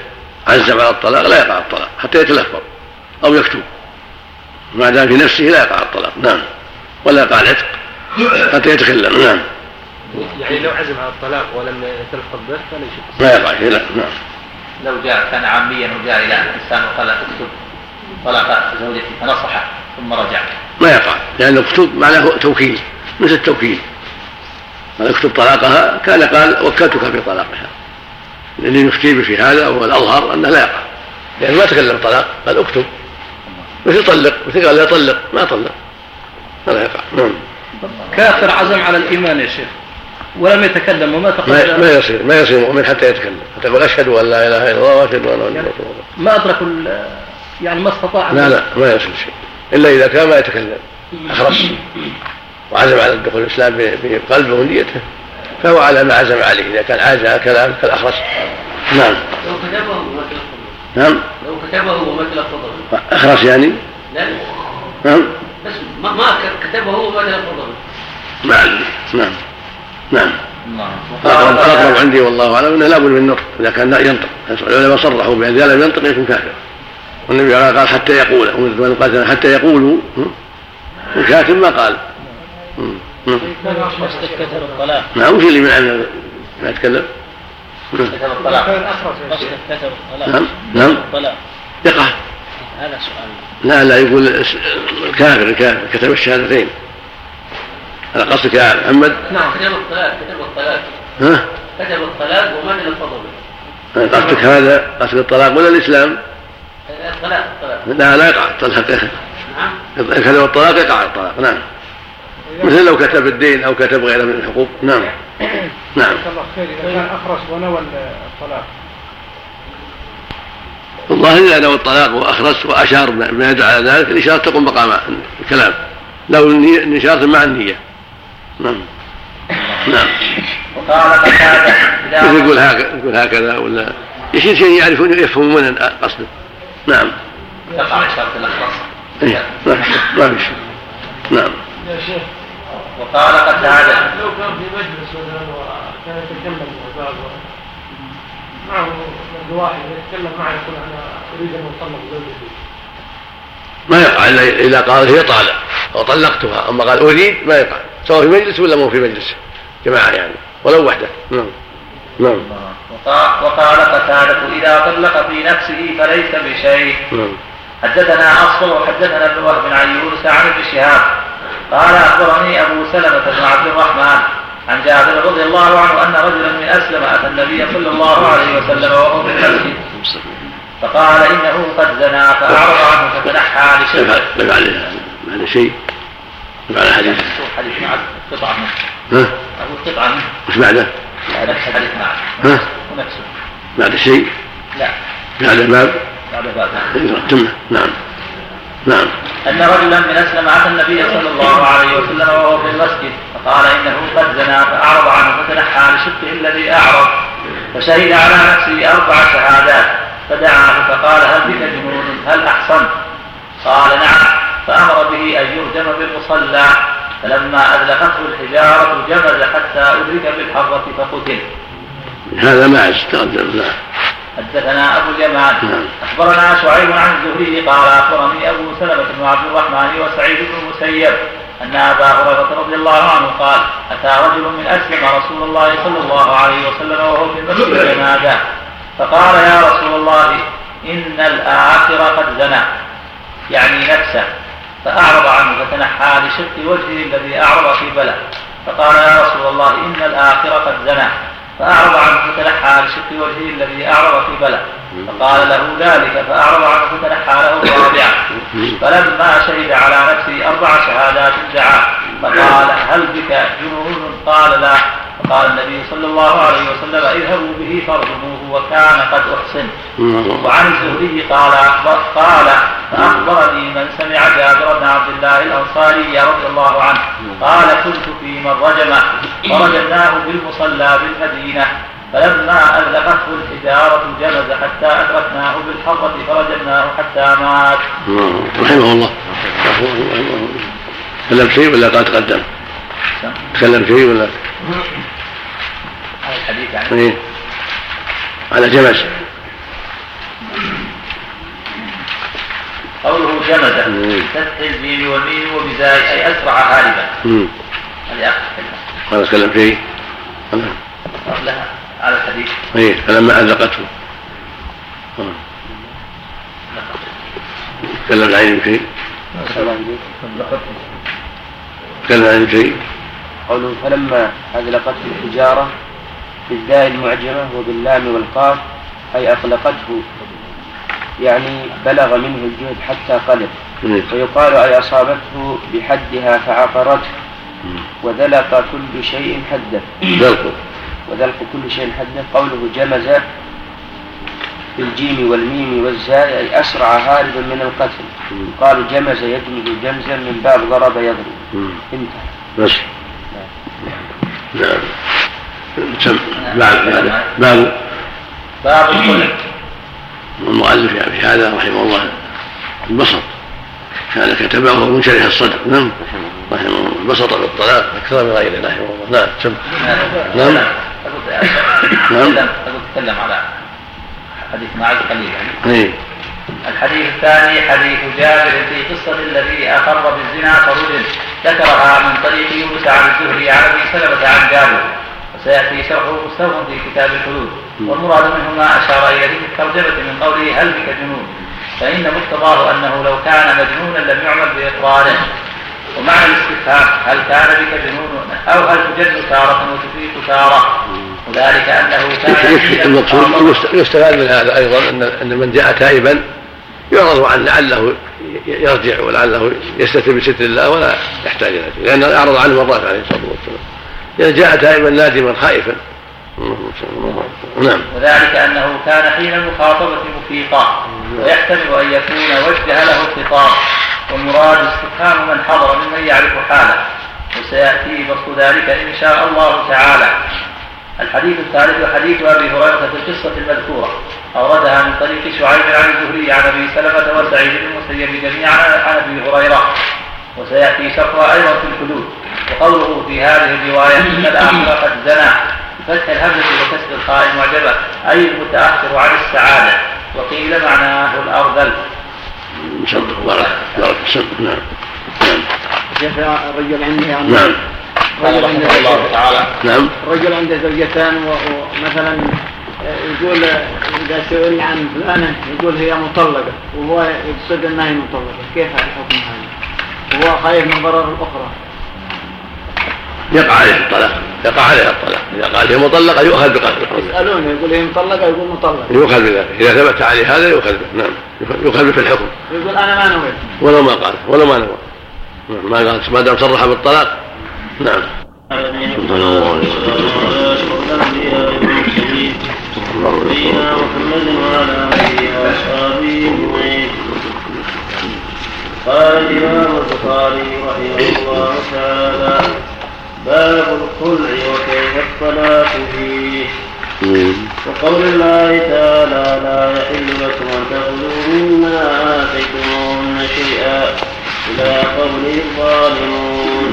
عزم على الطلاق لا يقع الطلاق حتى يتلفظ أو يكتب. ما دام في نفسه لا يقع الطلاق نعم. ولا يقع العتق حتى يتكلم نعم. يعني لو عزم على الطلاق ولم يتلفظ به فليس ما يقع شيء نعم. لو جاء كان عاميا وجاء إلى انسان وقال اكتب طلاق زوجتي فنصحه ثم رجع. ما يقع لأنه اكتب معناه توكيل مثل التوكيل. قال اكتب طلاقها كان قال وكلتك في طلاقها. اللي يفتي في هذا والاظهر انه لا يقع. لأنه ما تكلم طلاق قال اكتب. مثل طلق مثل قال؟ لا طلق ما طلق. فلا يقع. نعم. كافر عزم على الإيمان يا شيخ. ولم يتكلم وما تقدم. ما يصير ما يصير مؤمن حتى يتكلم. حتى يقول أشهد أن لا إله إلا الله وأشهد أن محمدا رسول الله. ما أدرك يعني ما استطاع لا لا ما يصير شيء. إلا إذا كان ما يتكلم. أخرس. وعزم على دخول الإسلام بقلبه ونيته. فهو على ما عزم عليه. إذا كان عاجز على كلام كالاخرس نعم. لو كتبه نعم. لو كتبه وما تلفظه أخرس يعني؟ لا. نعم. بس ما كتبه وما تلفظه نعم نعم. نعم. الاقرب عندي والله أعلم إنه لابد من النطق إذا كان ينطق. العلماء صرحوا بأن اذا لم ينطق يكون كافر. والنبي قال حتى يقول. ومن قال حتى يقولوا والكاتب ما قال. نعم وش اللي من ما يتكلم؟ الطلاق كتب الطلاق نعم نعم. يقع هذا سؤال. لا لا يقول الكافر الكافر. كتب الشهادتين. على قصدك يا محمد؟ نعم. كتب الطلاق كتب الطلاق. ها؟ كتب الطلاق وما تلفظ به قصدك هذا؟ قصد الطلاق ولا الإسلام؟ الطلاق الطلاق. لا لا يقع الطلاق. نعم. كتب الطلاق يقع الطلاق. نعم. مثل لو كتب الدين أو كتب غيره من الحقوق. نعم. نعم. الله خير. إذا كان أخرس ونوى الطلاق. والله إذا نوى الطلاق وأخرس وأشار بما يدعو على ذلك الاشاره تقوم مقام الكلام. لو الاشاره مع النية. نعم. نعم. وقال قتادة يقول هكذا يقول هكذا ولا يصير شيء يعرفون يفهمون قصده نعم. الإخلاص إيه. ما في شيء نعم. يا شيخ. وقال قتادة لو كان في مجلس مثلا وكان يتكلم بعض معه واحد يتكلم معه يقول أنا أريد أن أطلق زوجتي. ما يقع الا اذا قال هي طالق. أو طلقتها. أما قال أريد ما يقع. سواء في مجلس ولا مو في مجلس جماعة يعني ولو وحده نعم نعم وقال قتادة إذا طلق في نفسه فليس بشيء نعم حدثنا أصل وحدثنا ابن وهب عن يونس عن ابن شهاب قال أخبرني أبو سلمة بن عبد الرحمن عن جابر رضي الله عنه أن رجلا من أسلم أتى النبي صلى الله عليه وسلم وهو في المسجد فقال إنه قد زنى فأعرض عنه فتنحى لشيء شيء يفعل حديث حديث مع قطعة منه ها؟ أقول قطعة منه وش بعده؟ نفس حديث معه ها؟ ونفسه بعد الشيء لا بعد الباب؟ بعد باب تمه نعم. نعم. أن رجلا من أسلم أتى النبي صلى الله عليه وسلم وهو في المسجد فقال إنه قد زنى فأعرض عنه فتنحى لشقه الذي أعرض. فشهد على نفسه أربع شهادات فدعاه فقال هل بك جنون؟ هل أحصنت؟ قال نعم. فأمر به أن يرجم بالمصلى فلما أذلقته الحجارة جمد حتى أدرك بالحرة فقتل. هذا ما تقدم حدثنا أبو اليمان نعم. أخبرنا شعيب عن الزهري قال أخبرني أبو سلمة بن عبد الرحمن وسعيد بن المسيب أن أبا هريرة رضي الله عنه قال أتى رجل من أسلم رسول الله صلى الله عليه وسلم وهو في المسجد فنادى فقال يا رسول الله إن الآخر قد زنى يعني نفسه. فأعرض عنه فتنحى لشق وجهه الذي أعرض في بلد. فقال يا رسول الله إن الآخر قد زنى. فأعرض عنه فتنحى لشق وجهه الذي أعرض في بلد. فقال له ذلك فأعرض عنه فتنحى له الرابعة. فلما شهد على نفسه أربع شهادات دعا فقال هل بك جنون؟ قال لا. فقال النبي صلى الله عليه وسلم اذهبوا به فارجموه وكان قد أحسن. وعن الزهري قال قال فأخبرني من سمع جابر بن عبد الله الأنصاري رضي الله عنه. قال كنت في من رجمه. فرجمناه بالمصلى بالمدينة فلما أذلقته الحجارة جلد حتى أدركناه بالحرة فرجمناه حتى مات. رحمه الله. تكلم شيء ولا قد تقدم؟ تكلم شيء ولا؟ على الحديث يعني إيه على جمس قوله جمد فتح الجيم والميم وبزاي أي أسرع هاربا هذه اخر كلمه قال تكلم فيه قبلها على الحديث. إيه فلما أذقته. تكلم عن شيء تكلم عن شيء قوله فلما أذلقته الحجارة بالداء المعجمة وباللام والقاف أي أطلقته يعني بلغ منه الجهد حتى قلب. ويقال أي أصابته بحدها فعقرته. وذلق كل شيء حده. وذلق كل شيء حده قوله جمز بالجيم والميم والزاء أي أسرع هاربا من القتل. قالوا جمز يجمز جمزا من باب ضرب يضرب. انتهى. بس نعم. باب باب باب الخلع المؤلف يعني في هذا رحمه الله البسط. كان كتبه وهو منشرح الصدر نعم. رحمه الله. البسط في الطلاق أكثر من غيره رحمه الله. نعم. سم نعم. نعم. تكلم على حديث معاذ قليل يعني إيه. الحديث الثاني حديث جابر في قصة الذي أقر بالزنا فرجل ذكرها من طريق يونس عن الزهري عن أبي سلمة عن جابر. وسيأتي شرحه مستوفى في كتاب الحدود. والمراد منه ما أشار إليه في الترجمة من قوله هل بك جنون؟ فإن مقتضاه أنه لو كان مجنونا لم يعمل بإقراره. ومعنى الاستفهام هل كان بك جنون أو هل تجن تارة وتفيق تارة؟ وذلك أنه كان المقصود. يستفاد من هذا أيضا أن أن من جاء تائبا يعرض عن لعله يرجع ولعله يستتر بستر الله ولا يحتاج إلى لأن أعرض عنه مرات عليه الصلاة والسلام. إذا جاء تائبا نادما خائفا. نعم. وذلك أنه كان حين المخاطبة مفيقا ويحتمل أن يكون وجه له الخطاب والمراد استفهام من حضر ممن يعرف حاله وسيأتي بسط ذلك إن شاء الله تعالى. الحديث الثالث حديث أبي هريرة في القصة المذكورة. أوردها من طريق شعيب عن الزهري عن أبي سلمة وسعيد بن المسيب جميعا عن أبي هريرة. وسيأتي شرحها أيضا في الحدود. وقوله في هذه الرواية إن الآخر قد زنى فتح الهمزه وكسر الخاء المعجبة أي المتأخر عن السعادة. وقيل معناه الارذل. بارك بارك نعم نعم. الرجل عنده يعني نعم رجل عنده الله تعالى نعم الرجل عنده زوجتان ومثلا يقول إذا سئل عن فلانة يقول هي مطلقة وهو يقصد إنها هي مطلقة كيف الحكم هذا؟ وهو خايف من ضرر الأخرى يقع عليه الطلاق يقع عليه الطلاق. إذا قال هي مطلقة يؤخذ بقدر يسالونه يقول هي مطلقة يقول مطلقة. يؤخذ بذلك. إذا ثبت عليه هذا يؤخذ به نعم. يؤخذ في الحكم. يقول أنا ما نويت. ولو ما قال ولو ما نوى. ما قال ما دام صرح بالطلاق. نعم. نبينا محمد وعلى اله واصحابه اجمعين قال الامام البخاري رحمه الله تعالى باب الخلع وكيف الطلاق فيه. وقول الله تعالى لا يحل لكم أن تأخذوا مما آتيتموهن شيئا إلى قوله الظالمون.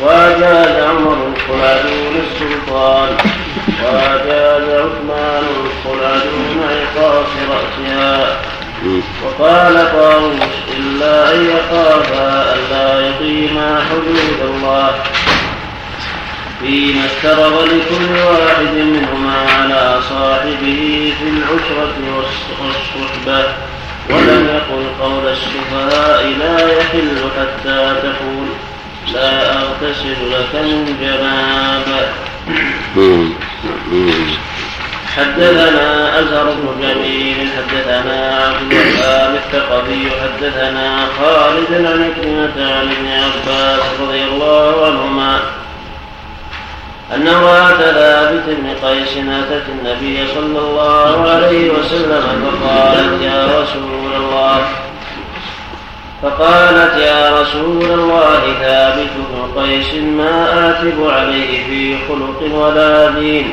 وأجاز عمر الخلع دون السلطان. وأجاز عثمان الخلع دون عقاص رأسها. وقال طاووس إلا أن يخافا ألا يقيما حدود الله. فيما افترض لكل واحد منهما على صاحبه في العشرة والصحبة ولم يقل قول السفهاء لا يحل حتى تقول لا أغتسل لك من جنابه حدثنا أزهر بن جميل حدثنا عبد الوهاب الثقفي حدثنا خالد عن كلمة عن ابن عباس رضي الله عنهما أن امرأة ثابت بن قيس أتت النبي صلى الله عليه وسلم فقالت يا رسول الله فقالت يا رسول الله ثابت بن قيس ما آتب عليه في خلق ولا دين.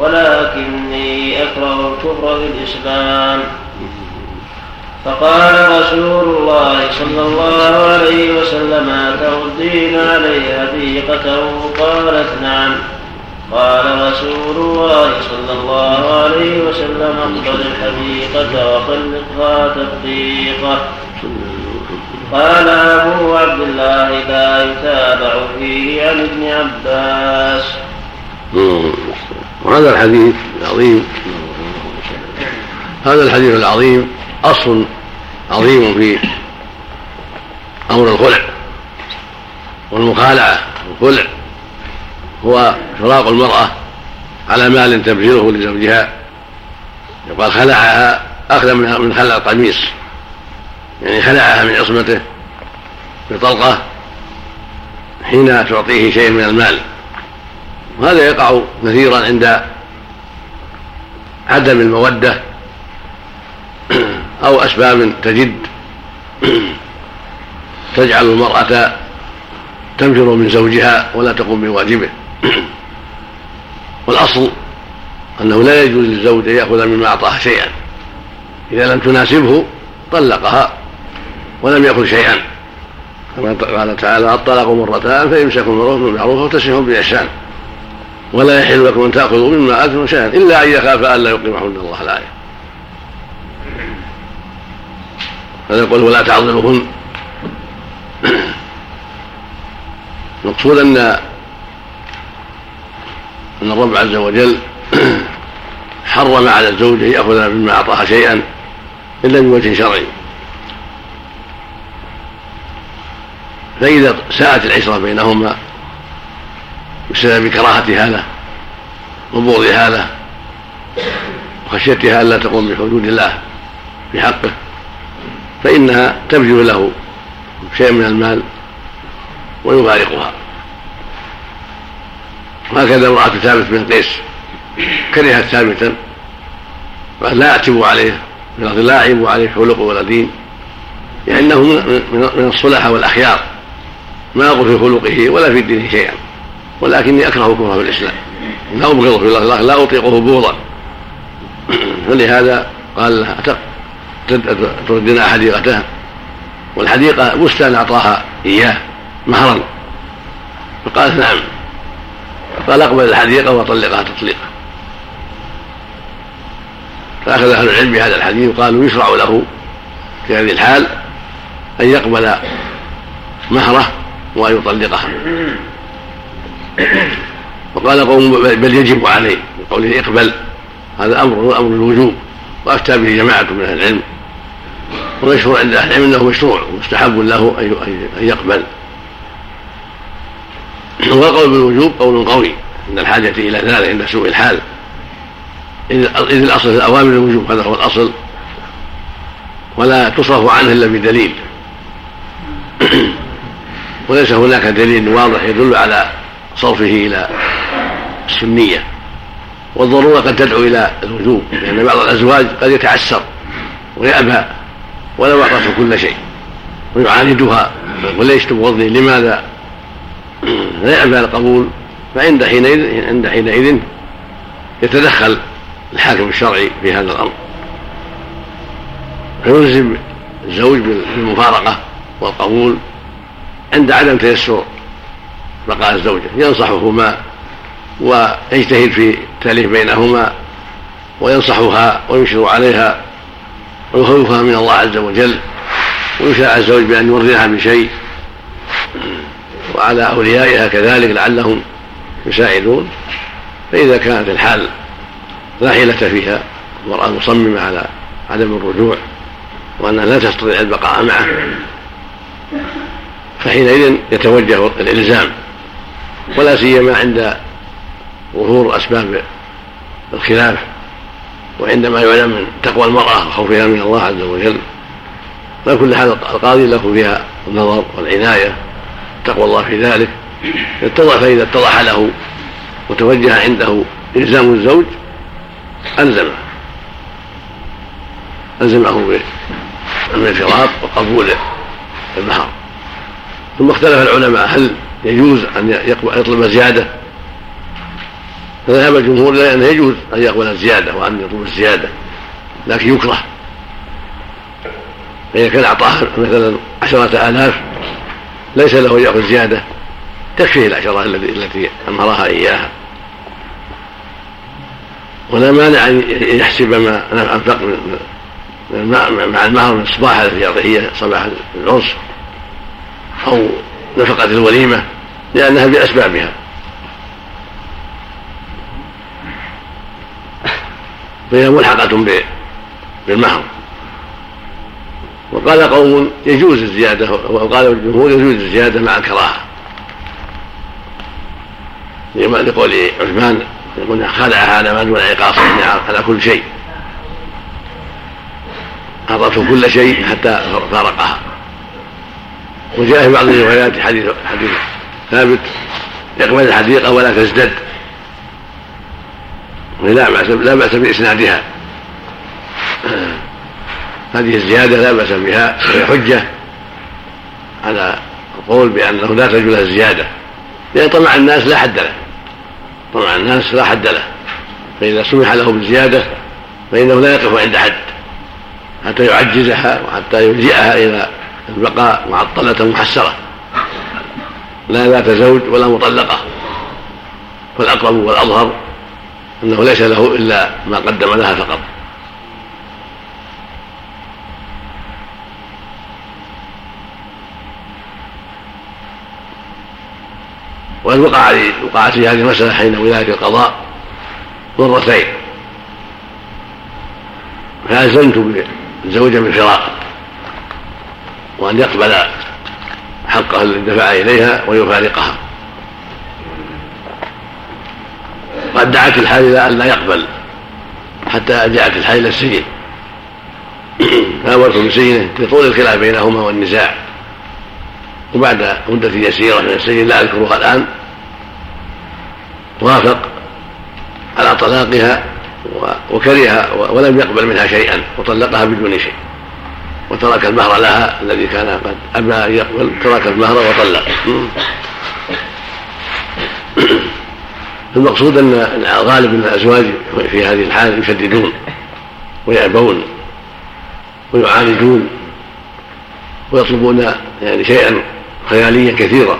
ولكني أكره الكفر في الإسلام فقال رسول الله صلى الله عليه وسلم تردين عليه هديقته قالت نعم. قال رسول الله صلى الله عليه وسلم اقبل الحديقة وطلقها تطليقة قال أبو عبد الله لا يتابع فيه عن ابن عباس. وهذا الحديث العظيم هذا الحديث العظيم أصل عظيم في أمر الخلع والمخالعة. والخلع هو فراق المرأة على مال تبذله لزوجها. يقال خلعها أخذ من خلع القميص يعني خلعها من عصمته بطلقة حين تعطيه شيء من المال. وهذا يقع كثيرا عند عدم المودة أو أسباب تجد تجعل المرأة تنفر من زوجها ولا تقوم بواجبه. والأصل أنه لا يجوز للزوج أن يأخذ مما أعطاها شيئا. إذا لم تناسبه طلقها ولم يأخذ شيئا. كما قال تعالى الطلاق مرتان فإمساك بالمعروف وتسريح بإحسان ولا يحل لكم أن تأخذوا مما آتوا شيئا إلا أن يخاف ألا يقيم حدود الله الآية. فيقول ولا تعضلوهن المقصود أن أن الرب عز وجل حرم على الزوج أن يأخذ مما أعطاها شيئا إلا بوجه شرعي. فإذا ساءت العشرة بينهما بسبب كراهة هذا وبغض هذا وخشيتها ألا تقوم بحدود الله في حقه فإنها تبذل له شيء من المال ويفارقها وهكذا امرأة ثابت بن قيس كرهت ثابتا قال لا أعتب عليه لا أعيب عليه خلق ولا دين يعني أنه من الصلحة والأخيار ما أقول في خلقه ولا في دينه شيئا. ولكني أكره كفره في الإسلام. لا أبغضه في الله لا أطيقه بغضا. فلهذا قال لها تردنا حديقتها والحديقة بستان أعطاها إياه مهرا. فقالت نعم. قال اقبل الحديقة وطلقها تطليقا. فأخذ أهل العلم بهذا الحديث وقالوا يشرع له في هذه الحال أن يقبل مهره وأن يطلقها. وقال قوم بل يجب عليه بقوله اقبل هذا أمر أمر الوجوب وأفتى به جماعة من أهل العلم. ومشهور عند أهل العلم أنه مشروع ومستحب له أن يقبل. والقول بالوجوب قول قوي عند الحاجة إلى ذلك عند سوء الحال. إذ الأصل في الأوامر الوجوب هذا هو الأصل. ولا تصرف عنه إلا بدليل. وليس هناك دليل واضح يدل على صرفه إلى السنية. والضرورة قد تدعو إلى الوجوب لأن بعض الأزواج قد يتعسر ويأبى ولو أعطته كل شيء. ويعاندها وليش تبغضني لماذا؟ لا يأبى القبول. فعند حينئذ عند حينئذ يتدخل الحاكم الشرعي في هذا الأمر. فيلزم الزوج بالمفارقة والقبول عند عدم تيسر بقاء الزوجة ينصحهما ويجتهد في التأليف بينهما وينصحها وينشر عليها ويخوفها من الله عز وجل ويشاع الزوج بأن يرضيها بشيء وعلى أوليائها كذلك لعلهم يساعدون. فإذا كانت الحال لا حيلة فيها المرأة مصممة على عدم الرجوع وأنها لا تستطيع البقاء معه فحينئذ يتوجه الإلزام ولا سيما عند ظهور أسباب الخلاف وعندما يعلم من تقوى المرأة وخوفها من الله عز وجل على كل حال القاضي له فيها النظر والعناية تقوى الله في ذلك اتضح فإذا اتضح له وتوجه عنده إلزام الزوج ألزمه ألزمه بالانفراد وقبول المهر. ثم اختلف العلماء هل يجوز أن يطلب زيادة فذهب الجمهور إلى أنه يجوز أن يقبل الزيادة وأن يطلب الزيادة لكن يكره. فإذا كان أعطاه مثلا عشرة آلاف ليس له يأخذ زيادة. تكفيه العشرة التي أمرها إياها. ولا مانع أن يحسب ما أنفق مع المهر من الصباح التي يعطيه صباح العرس أو نفقة الوليمة لأنها بأسبابها. فهي ملحقة بالمهر. وقال قوم يجوز الزيادة وقال الجمهور يجوز الزيادة مع الكراهة. لقول عثمان يقول خلعها على ما دون عقاص على كل شيء. أعطته كل شيء حتى فارقها. وجاء في بعض الروايات حديث حديث ثابت. يقبل الحديقة ولا تزدد. لا بأس لا بأس بإسنادها. هذه الزيادة لا بأس بها. وهي حجة على القول بأنه لا تجوز الزيادة. لأن طمع الناس لا حد له. طمع الناس لا حد له. فإذا سمح له بالزيادة فإنه لا يقف عند حد. حتى يعجزها وحتى يلجئها إلى البقاء معطلة محسرة. لا ذات زوج ولا مطلقة. فالأقرب والأظهر أنه ليس له إلا ما قدم لها فقط. وقد وقع وقعت في هذه المسألة حين ولاية القضاء مرتين. فألزمت الزوجة بالفراق وأن يقبل حقه الذي دفع إليها ويفارقها. قد دعت الحال إلى أن لا يقبل حتى جاءت الحال إلى السجن. فأمرت بسجنه لطول الخلاف بينهما والنزاع. وبعد مدة يسيرة من السجن لا أذكرها الآن. وافق على طلاقها وكرهها ولم يقبل منها شيئا وطلقها بدون شيء. وترك المهر لها الذي كان قد أبى أن يقبل ترك المهر وطلق المقصود أن غالب من الأزواج في هذه الحال يشددون ويأبون ويعاندون ويطلبون يعني شيئا خياليا كثيرا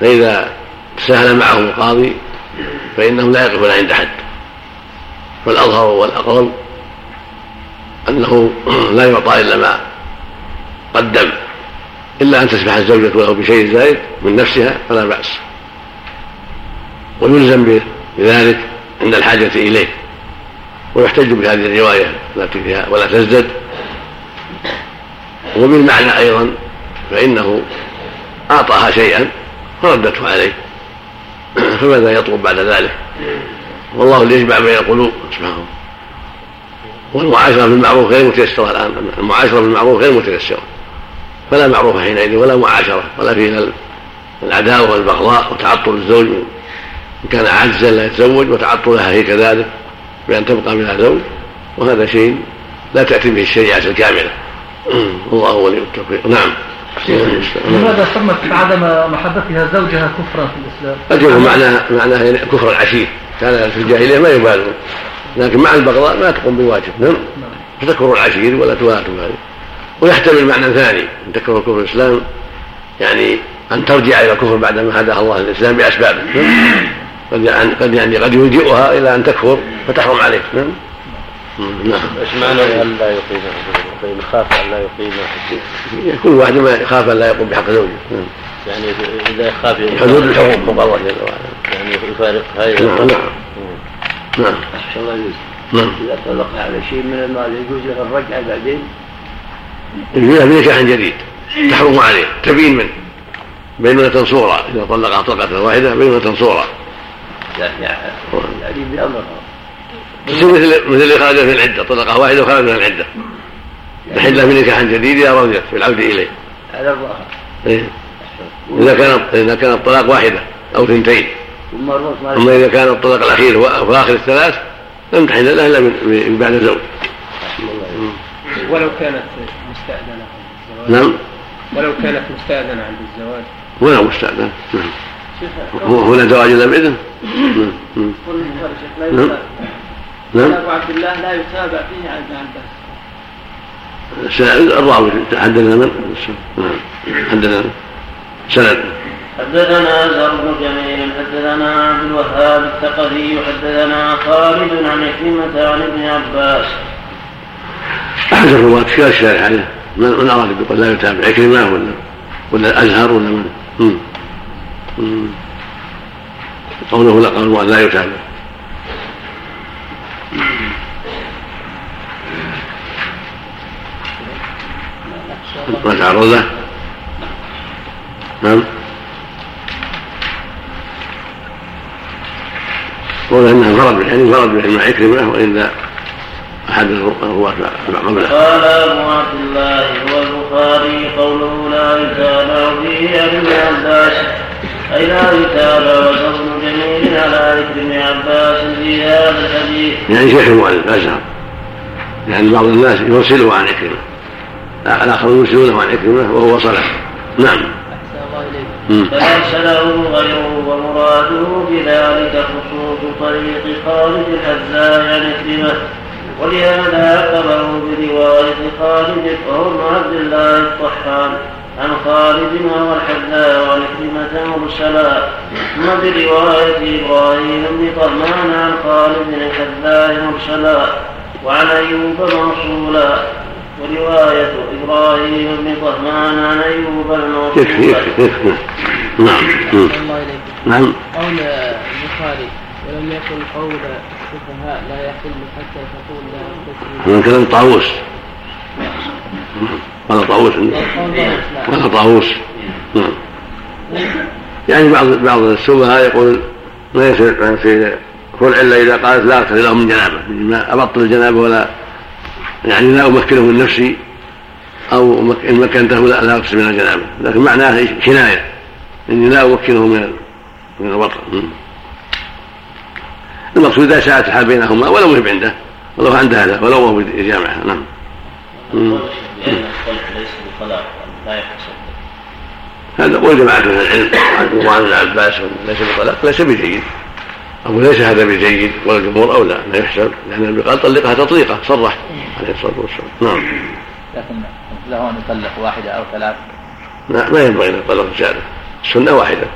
فإذا سهل معهم القاضي فإنهم لا يقفون عند حد فالأظهر والأقرب أنه لا يعطى إلا ما قدم إلا أن تسمح الزوجة له بشيء زائد من نفسها فلا بأس. ويلزم بذلك عند الحاجة إليه ويحتج بهذه الرواية التي فيها ولا تزدد. وبالمعنى أيضا فإنه أعطاها شيئا فردته عليه. فماذا يطلب بعد ذلك؟ والله اللي يجمع بين القلوب سبحانه. والمعاشرة بالمعروف غير متيسرة الآن. المعاشرة بالمعروف غير متيسرة. فلا معروف حينئذ ولا معاشرة ولا فيه العداوة والبغضاء وتعطل الزوج. إن كان عاجزا لا يتزوج وتعطلها هي كذلك بأن تبقى بلا زوج. وهذا شيء لا تأتي به الشريعة الكاملة. والله ولي التوفيق. نعم. لماذا سمت عدم محبتها زوجها كفرا في الإسلام؟ يكون معناها معناها كفر العشير كان في الجاهلية ما يبالون لكن مع البغضاء ما تقوم بواجب. نعم. فتكفر العشير ولا تواتم هذه. ويحتمل معنى ثاني. إن تكفر كفر الإسلام يعني أن ترجع إلى الكفر بعدما هداها الله للإسلام بأسبابه. قد يعني قد يعني قد يلجئها إلى أن تكفر فتحرم عليك نعم. نعم. إيش معنى أن لا يقيم طيب يخاف أن لا يقيم كل واحد ما يخاف أن لا يقوم بحق زوجه. نعم. يعني اذا يخاف حدود الحقوق فوق الله جل وعلا يعني يفارق هاي نعم. نعم. نعم الله يجوز نعم. إذا طلق على شيء من المال يجوز له الرجعة بعدين؟ يجوز بنكاح جديد. تحرم عليه. تبين منه. بينونة صورة إذا طلقها طلقة واحدة بينونة صورة يعني يعني بأمرها تصير مثل مثل اللي خرج في العدة. طلقة واحدة وخرج من العدة. تحل له بنكاح جديد إذا رضيت في العودة إليه. على الظاهر إيه. إذا كان إذا كان الطلاق واحدة أو ثنتين. أما إذا كان الطلاق الأخير في آخر الثلاث لم تحل له إلا من بعد الزوج. ولو كانت مستأذنة نعم. ولو كانت مستأذنة عند الزواج. ولو مستأذنة نعم. هنا زواج إلا بإذن. نعم. نعم. نعم. أبو عبد الله لا يتابع فيه عن ابن عباس الراوي حدثنا من؟ نعم. حدثنا سند حدثنا زر بن جميل حدثنا عبد الوهاب الثقفي حدثنا خالد عن حكمة عن ابن عباس. أحد الرواة في الشارع عليه من, أراد يقول لا يتابع. عكرمة ولا ولا الأزهر ولا من؟ قوله لا قال لا يتابع. ما تعرض له نعم. قول انها انفرد بالحديث انفرد بالحديث مع عكرمه وإلا أحد الرواه قبله قال أبو عبد الله هو البخاري قوله لا يتابع فيه عن ابن عباس. أي لا يتابع وزر جميل على ذكر ابن عباس في هذا الحديث. يعني شيخ المؤلف أزهر. يعني بعض الناس يرسله عن عكرمه الاخرون يرسلونه عن عكرمه وهو وصله نعم. فأرسله غيره ومراده بذلك خصوص طريق خالد الحذاء عن كلمة ولهذا عقبه برواية خالد ابن عبد الله الطحان. عن خالد وهو الحذاء وعن كلمة مرسلا. ثم برواية إبراهيم بن طهمان عن خالد الحذاء مرسلا. وعن أيوب موصولا ورواية إبراهيم بن طهمان عن أيوب الموصول يكفي يكفي يكفي نعم نعم. قول البخاري ولم يكن قول السفهاء لا يحل حتى تقول لا من كلام طاووس. قال طاووس. قال طاووس نعم. يعني بعض بعض السفهاء يقول ما يصير في خلع إلا إذا قالت لا اغتسل له من جنابة. ما أبطل الجنابة ولا يعني لا أمكنه من نفسي أو إن مكنته لا, أقسم من الجنابة لكن معناه كناية. إني لا أمكنه من من الوطن. المقصود إذا ساءت الحال بينهما ولو مهم عنده. ولو عند هذا. ولو هو بجامعة نعم. هذا قول جماعة من العلم وعن ابن عباس ليس بطلاق ليس بجيد. أقول ليس هذا بجيد والجمهور أولى لا يحسب لأن النبي قال طلقها تطليقة صرح عليه الصلاة والسلام. نعم. لكن له أن يطلق واحدة أو ثلاث. لا ما ينبغي أن يطلق زيادة السنة واحدة.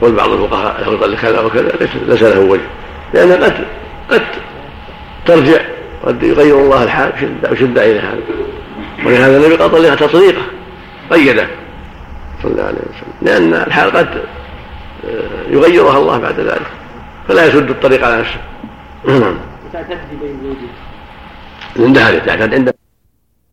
قول بعض الفقهاء له يطلق كذا وكذا ليس له وجه. لأن قد قد ترجع قد يغير الله الحال وشد إلى هذا. ولهذا النبي قال طلقها تطليقة قيده. صلى الله عليه وسلم. لأن الحال قد آه، يغيرها الله بعد ذلك. فلا يسد الطريق على نفسه. نعم تعتد بين زوجين عند هذه تعتد عند